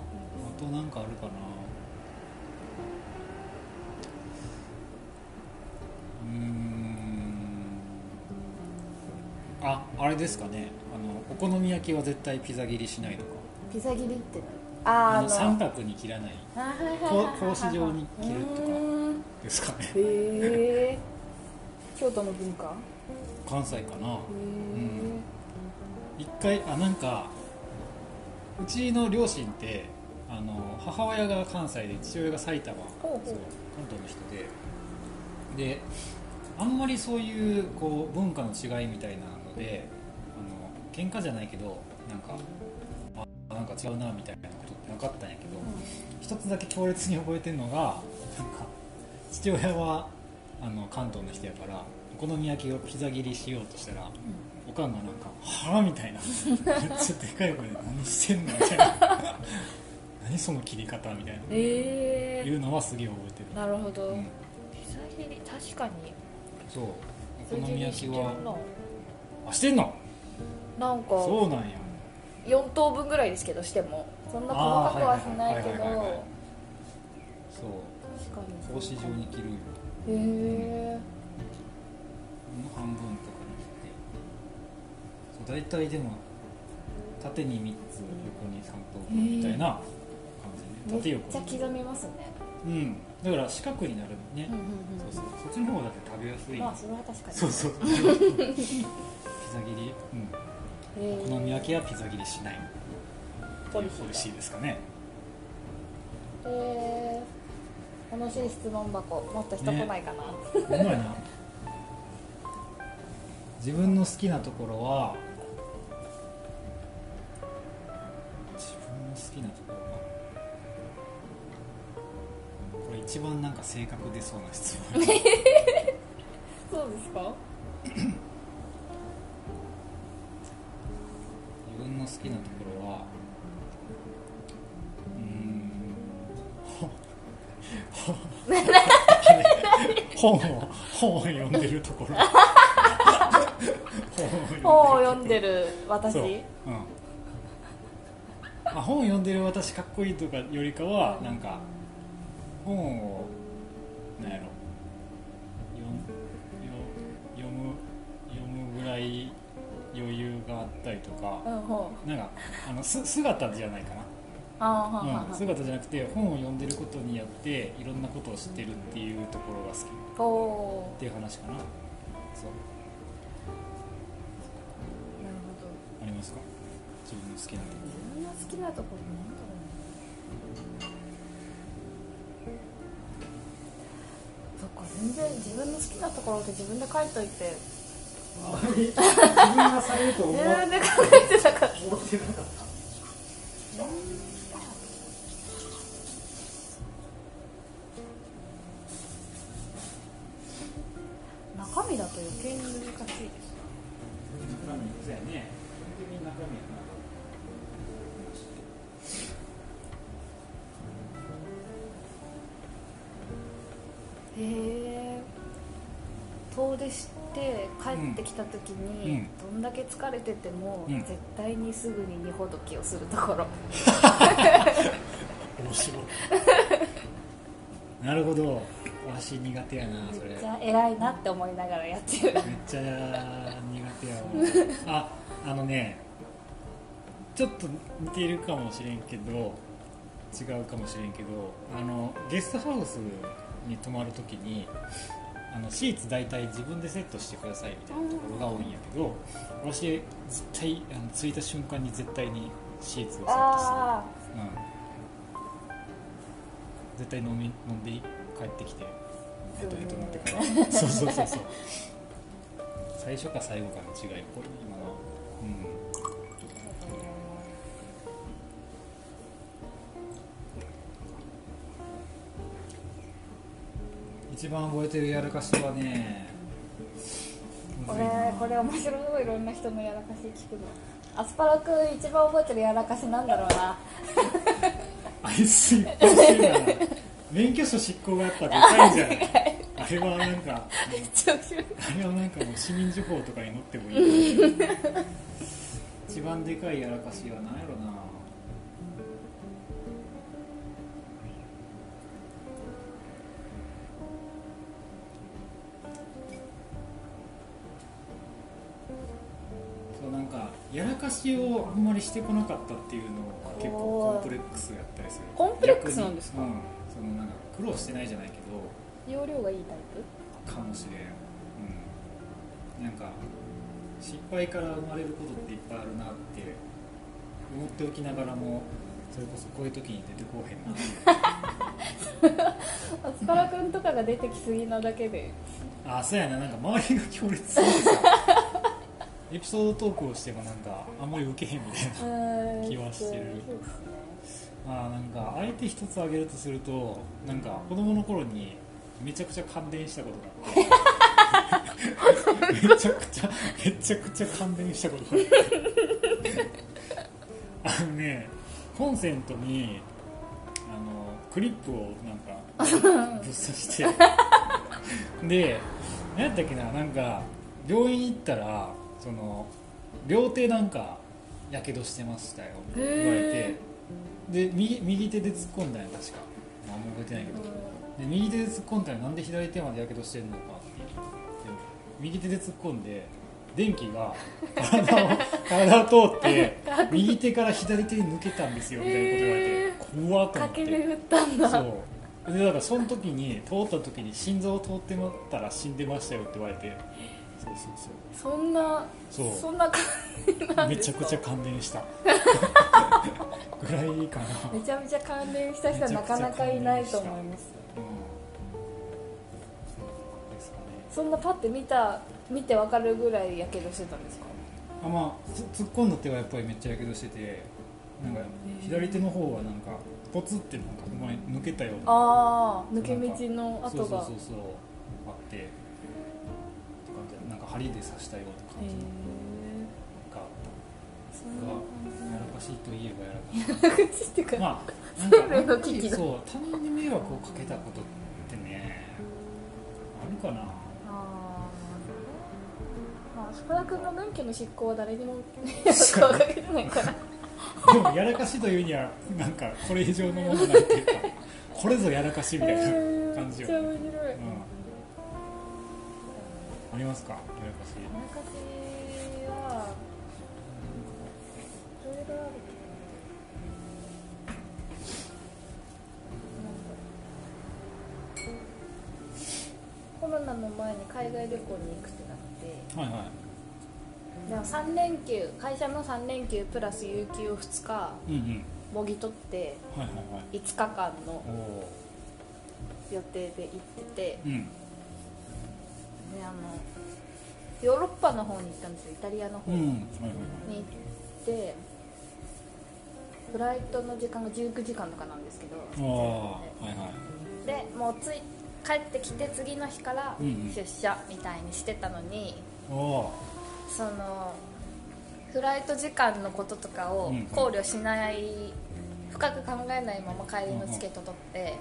となんかあるかな。うーん。ああれですかね。あのお好み焼きは絶対ピザ切りしないとか。ピザ切りって。何ああの三角に切らない格子状に切るとかうーんですかね。へえ京都の文化？へ関西かな。え一回あなんかうちの両親ってあの母親が関西で父親が埼玉そう関東の人で。であんまりそういうこう文化の違いみたいなのであの喧嘩じゃないけどなんかあなんか違うなみたいなってなかったんやけど、一つだけ強烈に覚えてるのがなんか父親はあの関東の人やからお好み焼きをピザ切りしようとしたら、おかんがなんか「はあ?」みたいなめっちゃでかい声で「何してんの?」みたいな「何その切り方?」みたいな。えいうのはすげえ覚えてる、なるほど、うん。ピザ切り？確かに。そう。お好み焼きしてるはあしてんの？ななんかそうなんや。4等分ぐらいですけどしてもそんな細かくはしないけどそう格子状に切るよへえ半分とかに切ってそう大体でも縦に3つ横に3等分みたいな感じで縦めっちゃ刻みますねうんだから四角になるね、うんうんそう。そうそっちの方がだって食べやすい、まあそれは確かにそうそう。(laughs) ピザ切り、うん、へお好み焼きはピザ切りしないポリシーだポリシーですかね。えー、楽しい質問箱。もっと人来ないかな、ほんまやな。自分の好きなところは自分の好きなところはこれ一一番なんか性格出そうな質問 (laughs) そうですか？自分の好きなところは本を本を読んでるところ。(laughs) 本を読んでる私？そう、うん。まあ、本を読んでる私かっこいいとかよりかはなんか本をなんやろ。読む読むぐらい余裕があったりとか。うんなんかあのす姿じゃないかなうん、姿じゃなくて本を読んでることによっていろんなことを知ってるっていうところが好き。っほていう話かな。そう。うなるほど。ありますか？自分の好きなとこ。自分の好きなところなんだろうなそっか全然自分の好きなところって自分で書いといて。ろ自分がされると思自わ分で考えてなかったきた時に、うん。どんだけ疲れてても、うん。絶対にすぐに二ほどきをするところ。(laughs) 面白い。なるほど。わし苦手やなそれ。めっちゃ偉いなって思いながらやってる。めっちゃ苦手やわ。ああのねちょっと似ているかもしれんけど違うかもしれんけどあのゲストハウスに泊まるときにあのシーツ大体自分でセットしてくださいみたいなところが多いんやけど私絶対あの着いた瞬間に絶対にシーツをセットあする、うん、絶対飲み飲んで帰ってきてヘトヘトになってからそうそうそうそう最初か最後かの違い。っぽい今一番覚えてるやらかしはねあこれこれ面白い。いろんな人のやらかし聞くの。アスパラくん一番覚えてるやらかしなんだろうな。あいついっぱいしてるな免許証執行がやっぱでかいんじゃないあれはなんかあれはなんかもう市民情報とかに載ってもいい。一番でかいやらかしは何やろなやらかしをあんまりしてこなかったっていうのが結構コンプレックスやったりする。コンプレックスなんですか？うん。そのなんか苦労してないじゃないけど。容量がいいタイプ？かもしれん、うん、なんか失敗から生まれることっていっぱいあるなって思っておきながらもそれこそこういう時に出てこうへんなってア (laughs) スパラくんとかが出てきすぎなだけで。あそうやな。なんか周りが強烈すぎてさエピソードトークをしてもなんかあんまり受けへんみたいな (laughs) 気はしてる。まあなんか相手一つ挙げるとするとなんか子供の頃にめちゃくちゃ感電したことがあって。(laughs) めちゃくちゃめちゃくちゃ感電したことがあって。あのねコンセントにあのクリップをなんかぶっ刺して。で何やったっけななんか病院行ったらその両手なんかやけどしてましたよって言われて。へで右右手で突っ込んだんや確か。あんま覚えてないけど。で右手で突っ込んだらなんで左手までやけどしてんのかって右手で突っ込んで電気が (laughs) 体を体を通って (laughs) 右手から左手に抜けたんですよみたいなこと言われて。怖っと思って。かけで打ったんだ。そう。でだからその時に通った時に心臓を通ってもったら死んでましたよって言われてそうそうそんなそう。そんな感じそうめちゃくちゃ感電した。(laughs) ぐらいかな。めちゃめちゃ関連した人はなかなかいないと思います。うんですかねそんなパッて見た見てわかるぐらいやけどしてたんですか？あまあつ突っ込んだ手はやっぱりめっちゃやけどしててなんか左手の方はなんかポツってなんかお前抜けたよう。なああ抜け道の跡が。そうそうそうそうあって針で刺したような感じ。のがあったがやらかしいといえばやらかしい。っていうか、まあなんかそう他人に迷惑をかけたことってねあるかなまあ福田君の免許の執行は誰にも迷惑をかけてないからでもやらかしというにはなんかこれ以上のものないっていうかこれぞやらかしみたいな感じよ、めっちゃ面白いうん、ありますか？やらかし昔はいろいろあるけどなんかコロナの前に海外旅行に行くってなって。はいはい。でも3連休会社の3連休プラス有給を2日うんうん。もぎ取ってはいはいはい。5日間のおお予定で行ってて。ーうんであのヨーロッパの方に行ったんですよイタリアの方にうんはいはい行ってフライトの時間が19時間とかなんですけどはいああはいはい。でもうつい帰ってきて次の日からうんうん。出社みたいにしてたのに、おおそのフライト時間のこととかをうんうん。考慮しない、深く考えないまま帰りのチケット取って、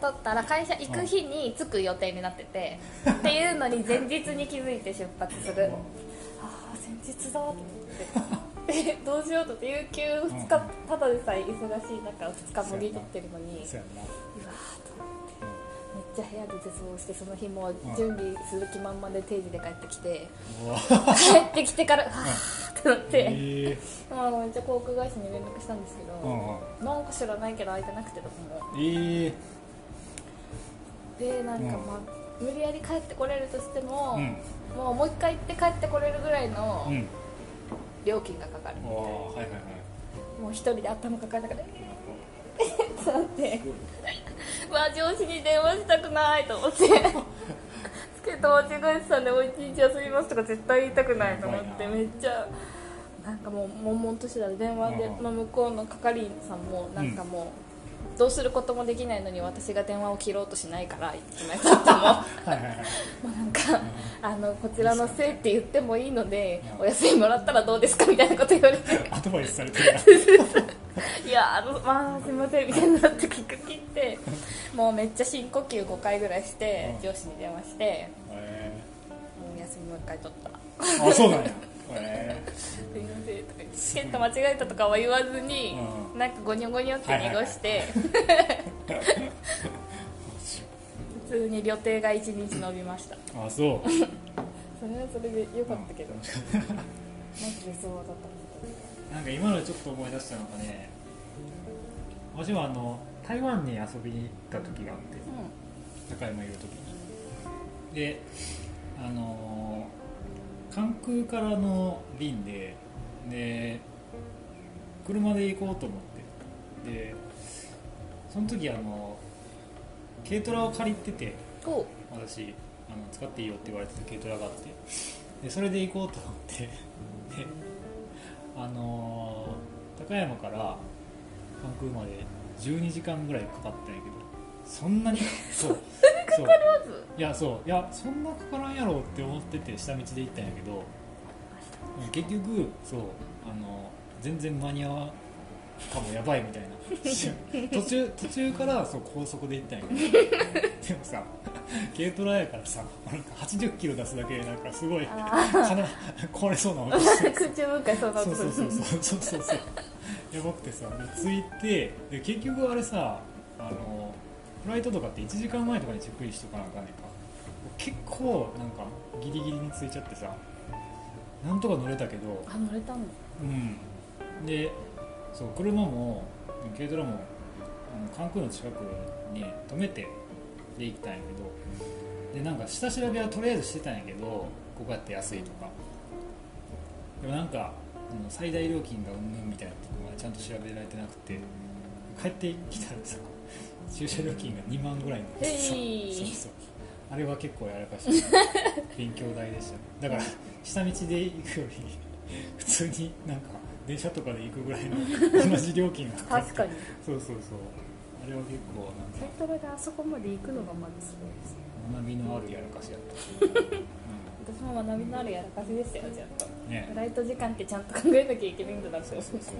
取ったら会社行く日に着く予定になってて、っていうのに前日に気づいて出発する。ああ前日だと思って。えどうしようと思って有給2日ただでさえ忙しい中2日もぎ取ってるのに。そうわめっちゃ部屋で絶望してその日も準備する気満々で定時で帰ってきて帰ってきてからはーってなって、えまあ、めっちゃ航空会社に連絡したんですけどうんなんか知らないけど空いてなくてどこも。えー、でなんかうん。まあ無理やり帰ってこれるとしても、うん。もうもう一回行って帰ってこれるぐらいのうん。料金がかかるみたいな、はいはいはい。もう一人で頭抱えながらえーってなって。うわ上司に電話したくないと思って。チケット間違えてたんでもう一日休みますとか絶対言いたくないと思って。めっちゃなんかもう悶々としてたら電話でうん。の向こうの係員さんもなんかもう、どうすることもできないのに私が電話を切ろうとしないからいつまでたってもはいはいはい。もうなんか、あのこちらのせいって言ってもいいので、うん。お休みもらったらどうですかみたいなこと言われて。アドバイスされてるな (laughs) (laughs) いやあのまあすいませんみたいになって聞く切ってもうめっちゃ深呼吸5回ぐらいしてうん。上司に電話してえもう休みもう一回取った。ー、あそうなんや。(laughs) えすいませんとかチケット間違えたとかは言わずに、うん。なんかゴニョゴニョって濁して、(laughs) 普通に旅程が1日延びました。ー、あそう。それはそれでよかったけど、マジでそうだったなんか今のでちょっと思い出したのがね私はあの台湾に遊びに行った時があって高山いる時に。であのー関空からの便でで車で行こうと思って。でその時あの軽トラを借りてて私あの使っていいよって言われてた軽トラがあって。でそれで行こうと思って。であのー高山から関空まで12時間ぐらいかかったんやけどそんなに？(laughs) そう。そう。まずいやそう。いやそんなかからんやろって思ってて下道で行ったんやけど結局そう。あの全然間に合わんかもやばいみたいな。(laughs) 途中途中からそう高速で行ったんやけど。(laughs) でもさ軽トラやからさなんか80キロ出すだけでなんかすごいあ鼻壊れそうな音して空中分解そうなそうそうそうそうそう。そうそうやばくてさで着いてで結局あれさあのフライトとかって1時間前とかにチェックインしとかなあかんねんか。結構なんかギリギリに着いちゃってさなんとか乗れたけど。あ乗れたんだ。うん。でそう車も軽トラもあの関空の近くに止めてで行ったんやけどでなんか下調べはとりあえずしてたんやけどここやって安いとか。でもなんか最大料金がうんぬんみたいなとこまでちゃんと調べられてなくて帰ってきたらさ駐車料金が2万ぐらいになってそうそう。あれは結構やらかしい。(laughs) 勉強代でしたね。だから下道で行くより普通になんか電車とかで行くぐらいの (laughs) 同じ料金確かに。そうそうそう。あれは結構なんセントラであそこまで行くのがまずすごいですか学びのあるやらかしやった、(laughs) 私も学びのあるやらかしでしたよちゃんとうん、ね。フライト時間ってちゃんと考えなきゃいけないんだなって。そうそうそう。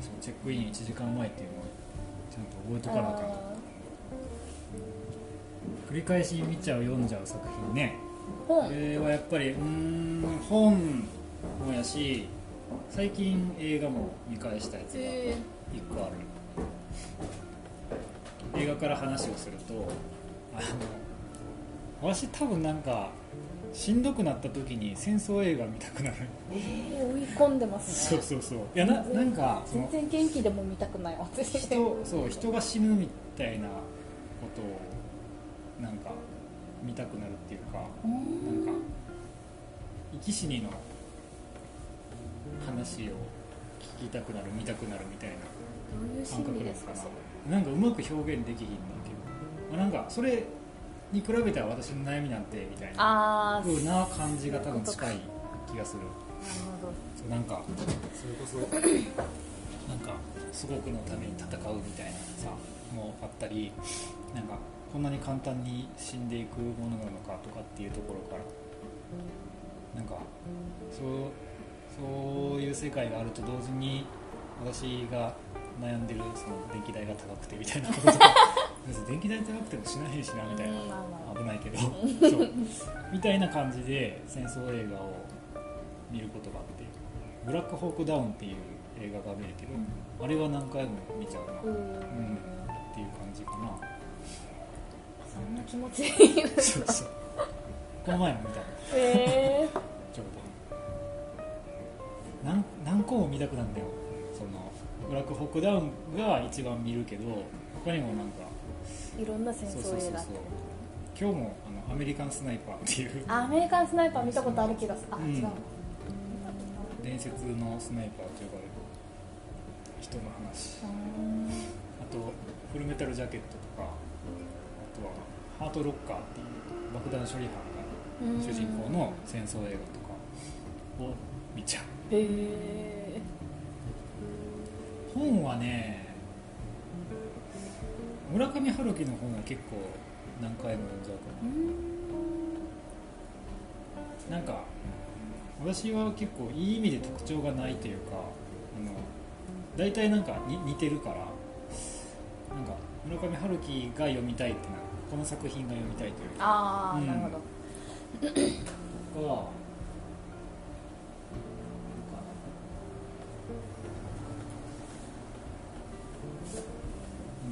そうチェックイン1時間前っていうのをちゃんと覚えとかなあかんあ繰り返し見ちゃう読んじゃう作品ね。ー本。これはやっぱりうーん本もやし最近映画も見返したやつがえ1個ある。映画から話をするとあの私多分なんかしんどくなった時に戦争映画見たくなる。ー、えー追い込んでますね。そうそうそう。いやななんか全然元気でも見たくない私。人そう人が死ぬみたいなことをなんか見たくなるっていうかうん。なんか生き死にの話を聞きたくなる見たくなるみたいな感覚なのかですか？それななんかうまく表現できひんねんけど、まあ、なんかそれに比べたら私の悩みなんてみたいな。ああ風な感じが多分近い気がする。なるほど。そうなんかそれこそなんか祖国のために戦うみたいなさもあったりなんかこんなに簡単に死んでいくものなのかとかっていうところからなんかそうそういう世界があると同時に私が悩んでるその電気代が高くてみたいな。こととか電気代高くても死なへんしなみたいな。危ないけど。(laughs) そう。みたいな感じで戦争映画を見ることがあって「ブラックホークダウン」っていう映画が見る。けど、あれは何回も見ちゃうな、うん。うん。っていう感じかな。そんな気持ちいい。そうそう。この前も見た。のえちょうど何何個も見たくなるんだよ。そのブラックホークダウンが一番見るけど他にもなんかー、いろんな戦そうそうそうそう。争映画今日もあのアメリカンスナイパーっていう。あアメリカンスナイパー見たことある気がする。あ、うん。違う。わ伝説のスナイパーと呼ばれる人の話。うんあとフルメタルジャケットとかあとはハートロッカーっていう爆弾処理班が主人公の戦争映画とかを見ちゃうへえ本はね村上春樹の本は結構何回も読んじゃうかななんか私は結構いい意味で特徴がないというかあの大体なんかに似てるからなんか村上春樹が読みたいってなる。この作品が読みたいという。かああ、うんなるほど。が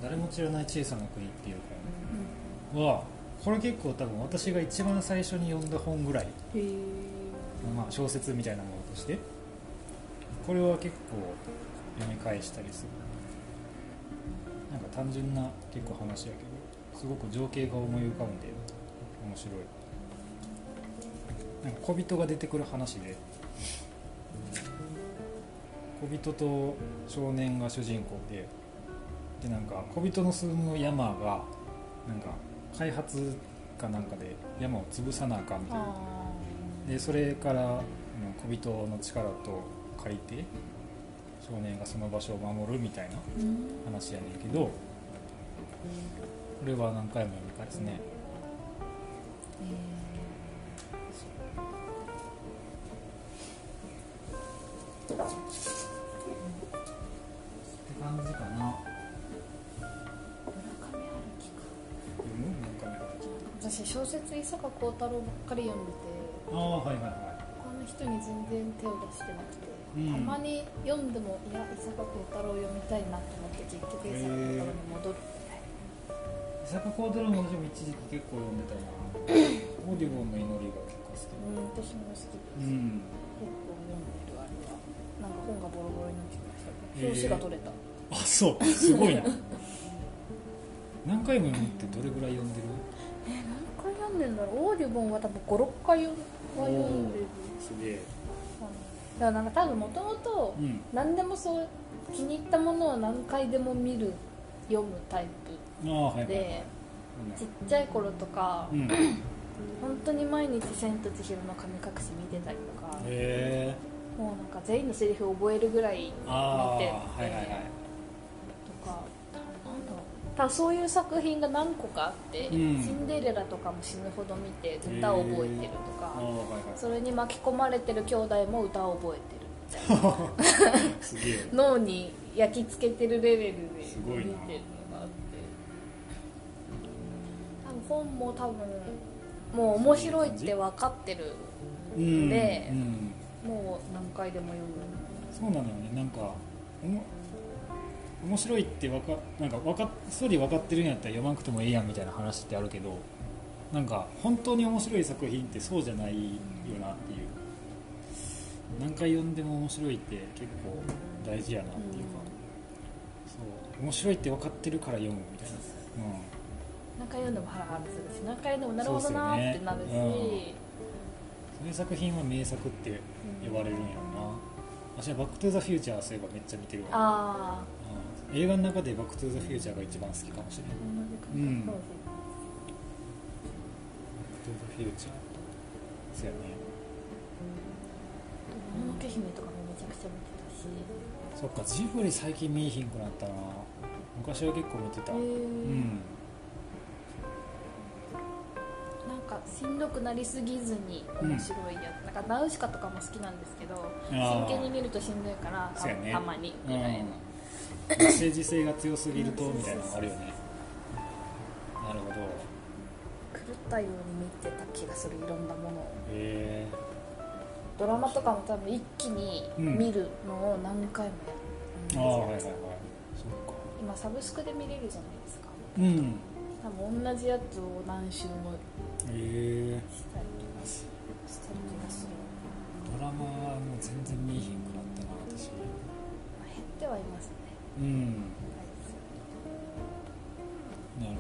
誰も知らない小さな国っていう本はこれ結構多分私が一番最初に読んだ本ぐらいまあ、小説みたいなものとして。これは結構読み返したりする。なんか単純な結構話やけどすごく情景が思い浮かんで面白い。なんか小人が出てくる話で小人と少年が主人公ででなんか小人の住む山がなんか開発かなんかで山を潰さなあかんみたいな。あでそれから小人の力と借りて少年がその場所を守るみたいな話やねんけどこれは何回も読み返すね。って坂幸太郎ばっかり読んでてああはいはいは他の人に全然手を出してなくて、うん。たまに読んでもいや伊坂幸太郎読みたいなと思って結局伊坂幸太郎に戻るみたいい伊坂幸太郎も私も一時期結構読んでたな。(coughs) オーディボンの祈りが結構好き。なうん私も好きです、うん。結構読んでるあれはなんか本がボロボロになってきました表紙が取れた、あそう。(laughs) すごいな。何回も読むってどれぐらい読んでる？えんでんだろう？オーディボンは多分56回は読んでる。すげえだからなんか多分もともとうん。何でもそう気に入ったものを何回でも見る読むタイああはいはいプでちっちゃい頃とかうん。へ本当に毎日「千と千尋の神隠し」見てたりとかえもうなんか全員のセリフを覚えるぐらい見てて、はいはいはいただそういう作品が何個かあって、うん。シンデレラとかも死ぬほど見て歌を覚えてるとか、ああはいはい。それに巻き込まれてる兄弟も歌を覚えてるみたいな。(laughs) すげえ。(laughs) 脳に焼き付けてるレベルで見てるのがあって。多分本も多分もう面白いって分かってるうん。でうん。もう何回でも読む。そうなのよね。なんかおも面白いってわかなんかわかストーリー分かってるんやったら読まなくてもええやんみたいな話ってあるけどなんか本当に面白い作品ってそうじゃないよなっていう。何回読んでも面白いって結構大事やなっていうか、そう。面白いって分かってるから読むみたいな、何回読んでもハラハラするし何回読んでもなるほどなーってなるし、そういう作品は名作って呼ばれるんやろな、私は「バック・トゥ・ザ・フューチャー」そういえばめっちゃ見てるわ。あうん映画の中で「バック・トゥ・ザ・フューチャー」が一番好きかもしれない。あうん。バック・トゥ・ザ・フューチャーそうやね。もののけ姫とかもめちゃくちゃ見てたしそっかジブリ最近見えひんくなったな。昔は結構見てた。へー。うん。なんかしんどくなりすぎずに面白いやつ、なんかナウシカとかも好きなんですけど真剣に見るとしんどいからね。たまにみたいな、うんメッセージ性が強すぎるとみたいなのがあるよね。なるほど。狂ったように見てた気がするいろんなものを。へえ。ドラマとかも多分一気に見るのを何回もやああはいはいはい。そっか。今サブスクで見れるじゃないですか。うん。多分同じやつを何周もへえ。したりとかししてる気がする、ドラマも全然見えひんくなったな私。まあ、減ってはいますねうん。なる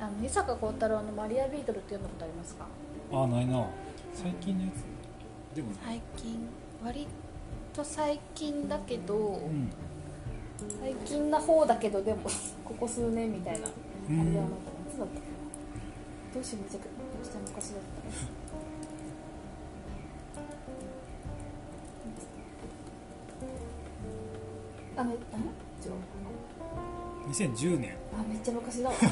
あの伊坂幸太郎の「マリアビートル」って読んだことありますか？ほどああないな。最近のやつ？でも。最近割と最近だけど、うん。最近な方だけどでも (laughs) ここ数年みたいな、うん。あれではなくいつだったどうしようめちゃくちゃ昔だった (laughs) あめあちょ2010年。へあめっちゃ昔だ。わ (laughs) 10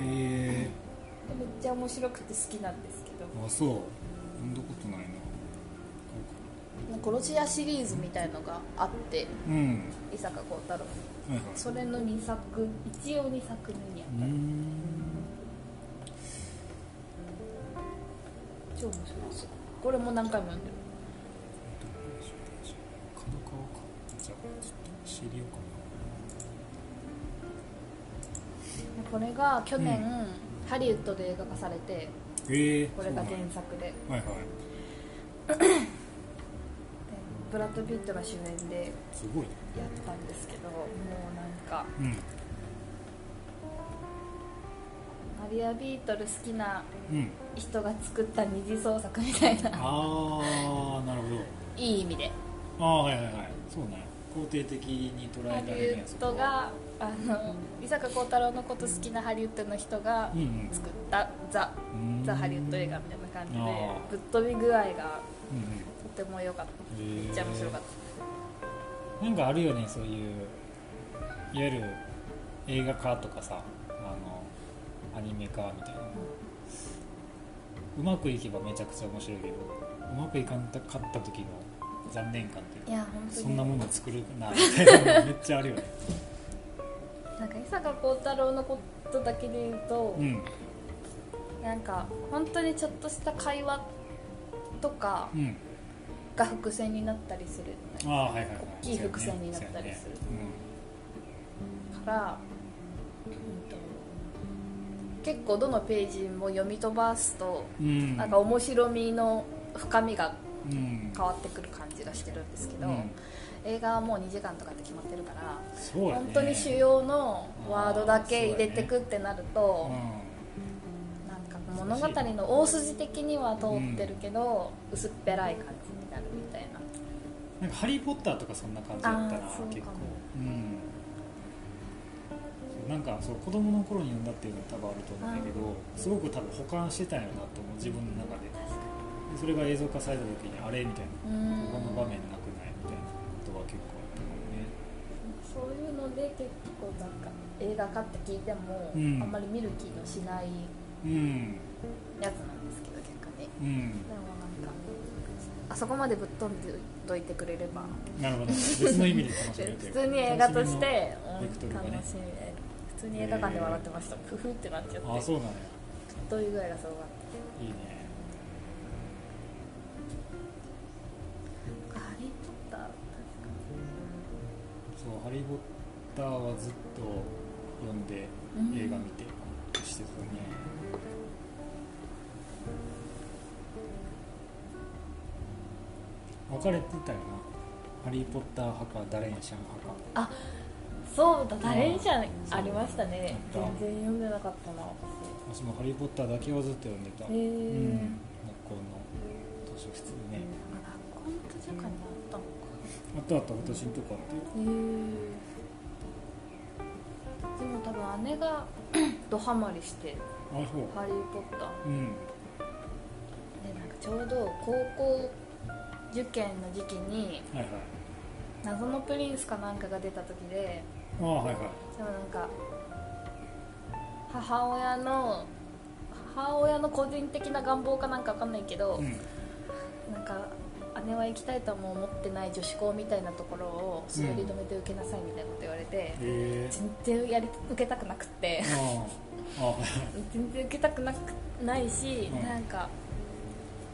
えめっちゃ面白くて好きなんですけど。あそう。読んだことないな。殺し屋シリーズみたいのがあって。うん。伊坂幸太郎。はいはい。それの2作一応2作目にあった。うーん。超面白いですよこれも何回も読んでる。角川か。じゃあちょっと知りようかこれが去年、ハリウッドで映画化されてえ。これが原作で。ではいはい。ブラッド・ピットが主演ですごいね。やったんですけどもうなんかうん。マリア・ビートル好きなうん。人が作った二次創作みたいな。ああなるほど。いい意味で。ああはいはいはい。そうね肯定的に捉ハえらリウッれるやつドがあの伊坂幸太郎のこと好きなハリウッドの人がうんうん作ったザ・うんザ・ハリウッド映画みたいな感じでぶっ飛び具合がうんとても良かった。うんめっちゃ面白かった。なんかあるよねそういういわゆる映画化とかさあのアニメ化みたいな。うまくいけばめちゃくちゃ面白いけどうまくいかんかった時の残念感っていうかいや本当に。そんなものを作るなみたいなのめっちゃあるよね。(laughs) なんか伊坂幸太郎のことだけで言うと、うん。なんか本当にちょっとした会話とかうん。が伏線になったりする。ああはいはいはい。大きい伏線になったりする。そうから、うんと結構どのページも読み飛ばすと、うん。うんなんか面白みの深みがうん変わってくる感じがしてるんですけど、うん。映画はもう2時間とかって決まってるから、ね。本当に主要のワードだけ入れてくってなると、うなんか物語の大筋的には通ってるけど、薄っぺらい感じになるみたいな。んなんか「ハリー・ポッター」とかそんな感じだったな結構。うん。なんかそう子供の頃に読んだっていうのは多分あると思うんだけどすごく多分保管してたんやろなと思う自分の中でそれが映像化された時にあれみたいな。うん。ここの場面なくないみたいなことは結構あったかもね。そういうので結構なんか映画化って聞いても、うん。あんまり見る気のしないうんやつなんですけど逆にうん。でもなんかあそこまでぶっ飛んでどいてくれればなるほど。別の意味で楽しめる (laughs) 普通に映画として、楽しみで普通に映画館で笑ってました。ふふってなっちゃって。あそうなんや。どういうぐらいがすごかった。いいねそう「ハリー・ポッター」はずっと読んでうん。映画見てしてたね、分かれてたよな「ハリー・ポッター」派かダレンシャン派か。そうだダレンシャンありましたね。全然読んでなかったな。私も「ハリー・ポッター」だけはずっと読んでた、えうん、学校の図書室でね。学校の図書館にあったのかあったあった私のとこあってへえでも多分姉がドハマりしてあそう「ハリー・ポッター。うん」でなんかちょうど高校受験の時期にはいはい。謎のプリンスかなんかが出た時でああはいはい。でもなんか母親の母親の個人的な願望かなんかわかんないけど、うん。なんか姉は行きたいとも思ってない女子校みたいなところを滑り止めて受けなさいみたいなこと言われて、へえ全然やり受けたくなくって全然受けたくなくないし、うん。なんか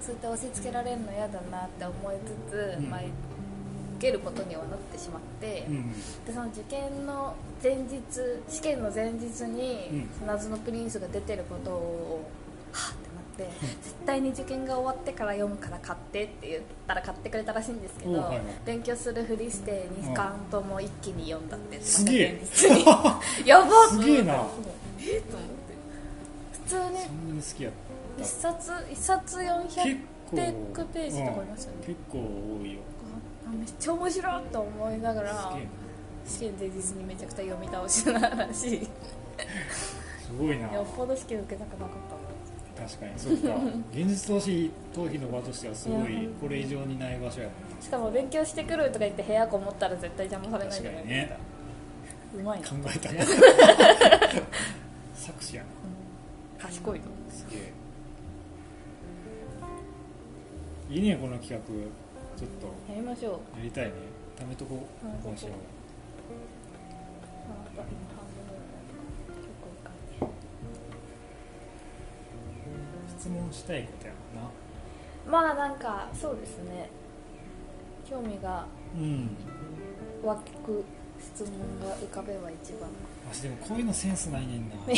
そうやって押し付けられるの嫌だなって思いつつ、うん。まあ、受けることにはなってしまって、うん。でその受験の前日試験の前日に、謎のプリンスが出てることをはっってなって、絶対に受験が終わってから読むから買ってって言ったら買ってくれたらしいんですけど、おはいはい。勉強するふりして2巻とも一気に読んだってすげえ。(laughs) (laughs) やばっすげえな。えっと思って。普通にそんなに好きやった。一冊一冊400結ペ構ージとかありますよね。うん、結構多いよ。あめっちゃ面白いと思いながら試験前日にめちゃくちゃ読み倒してたらしい。すごいな。(laughs) よっぽど試験受けたくなかった確かに。そうか。(laughs) 現実逃避逃避の場としてはすごいこれ以上にない場所やもんしかも勉強してくるとか言って部屋こもったら絶対邪魔されない確じゃないですか。うまいな、考えた。な (laughs) 作詞やな賢いとすげえ。いいねこの企画。ちょっと。やりましょう。やりたいね。貯めとこう。貯めとこう。今週はあ質問したいことやもんな。じまあなんかそうですね。興味がうん湧く質問が浮かべば一番。私でもこういうのセンスないねんな、(laughs)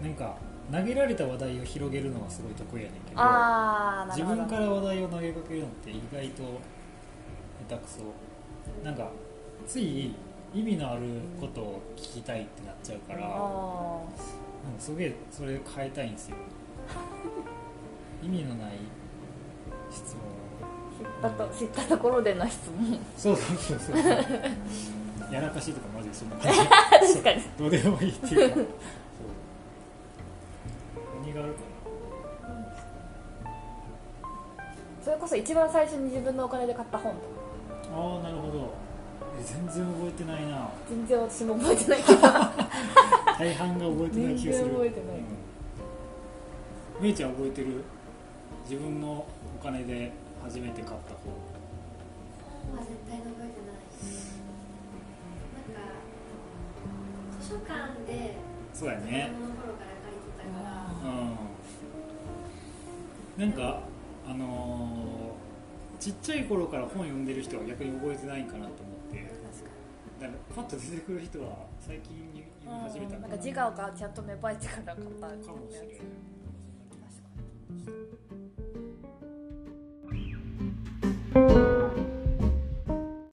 うん、なんか投げられた話題を広げるのはすごい得意やねんけどああな自るほど。分から話題を投げかけるのって意外と下手くそ。なんかつい意味のあることを聞きたいってなっちゃうからなんかあすげえそれ変えたいんですよ。(laughs) 意味のない質問。知ったと知ったところでの質問。そうそうそうそう。やらかしとかマジでそんな感じ。(laughs) 確かに。どうでもいいっていうか。そう。何があるかそれこそ一番最初に自分のお金で買った本とか。なああなるほど。え全然覚えてないな。全然私も覚えてないけど。(laughs) 大半が覚えてない気がする。全然覚えてない。うん。めいちゃん覚えてる？自分のお金で初めて買った本本は絶対に覚えてない。しなんか図書館で子そうやね。供の頃から借りてたから。うん。なんかあのーちっちゃい頃から本読んでる人は逆に覚えてないんかなとなんかパッと出てくる人は最近言い始めたな。んか自我がちゃんと芽生えてからかったやつ。かもしれない確かに。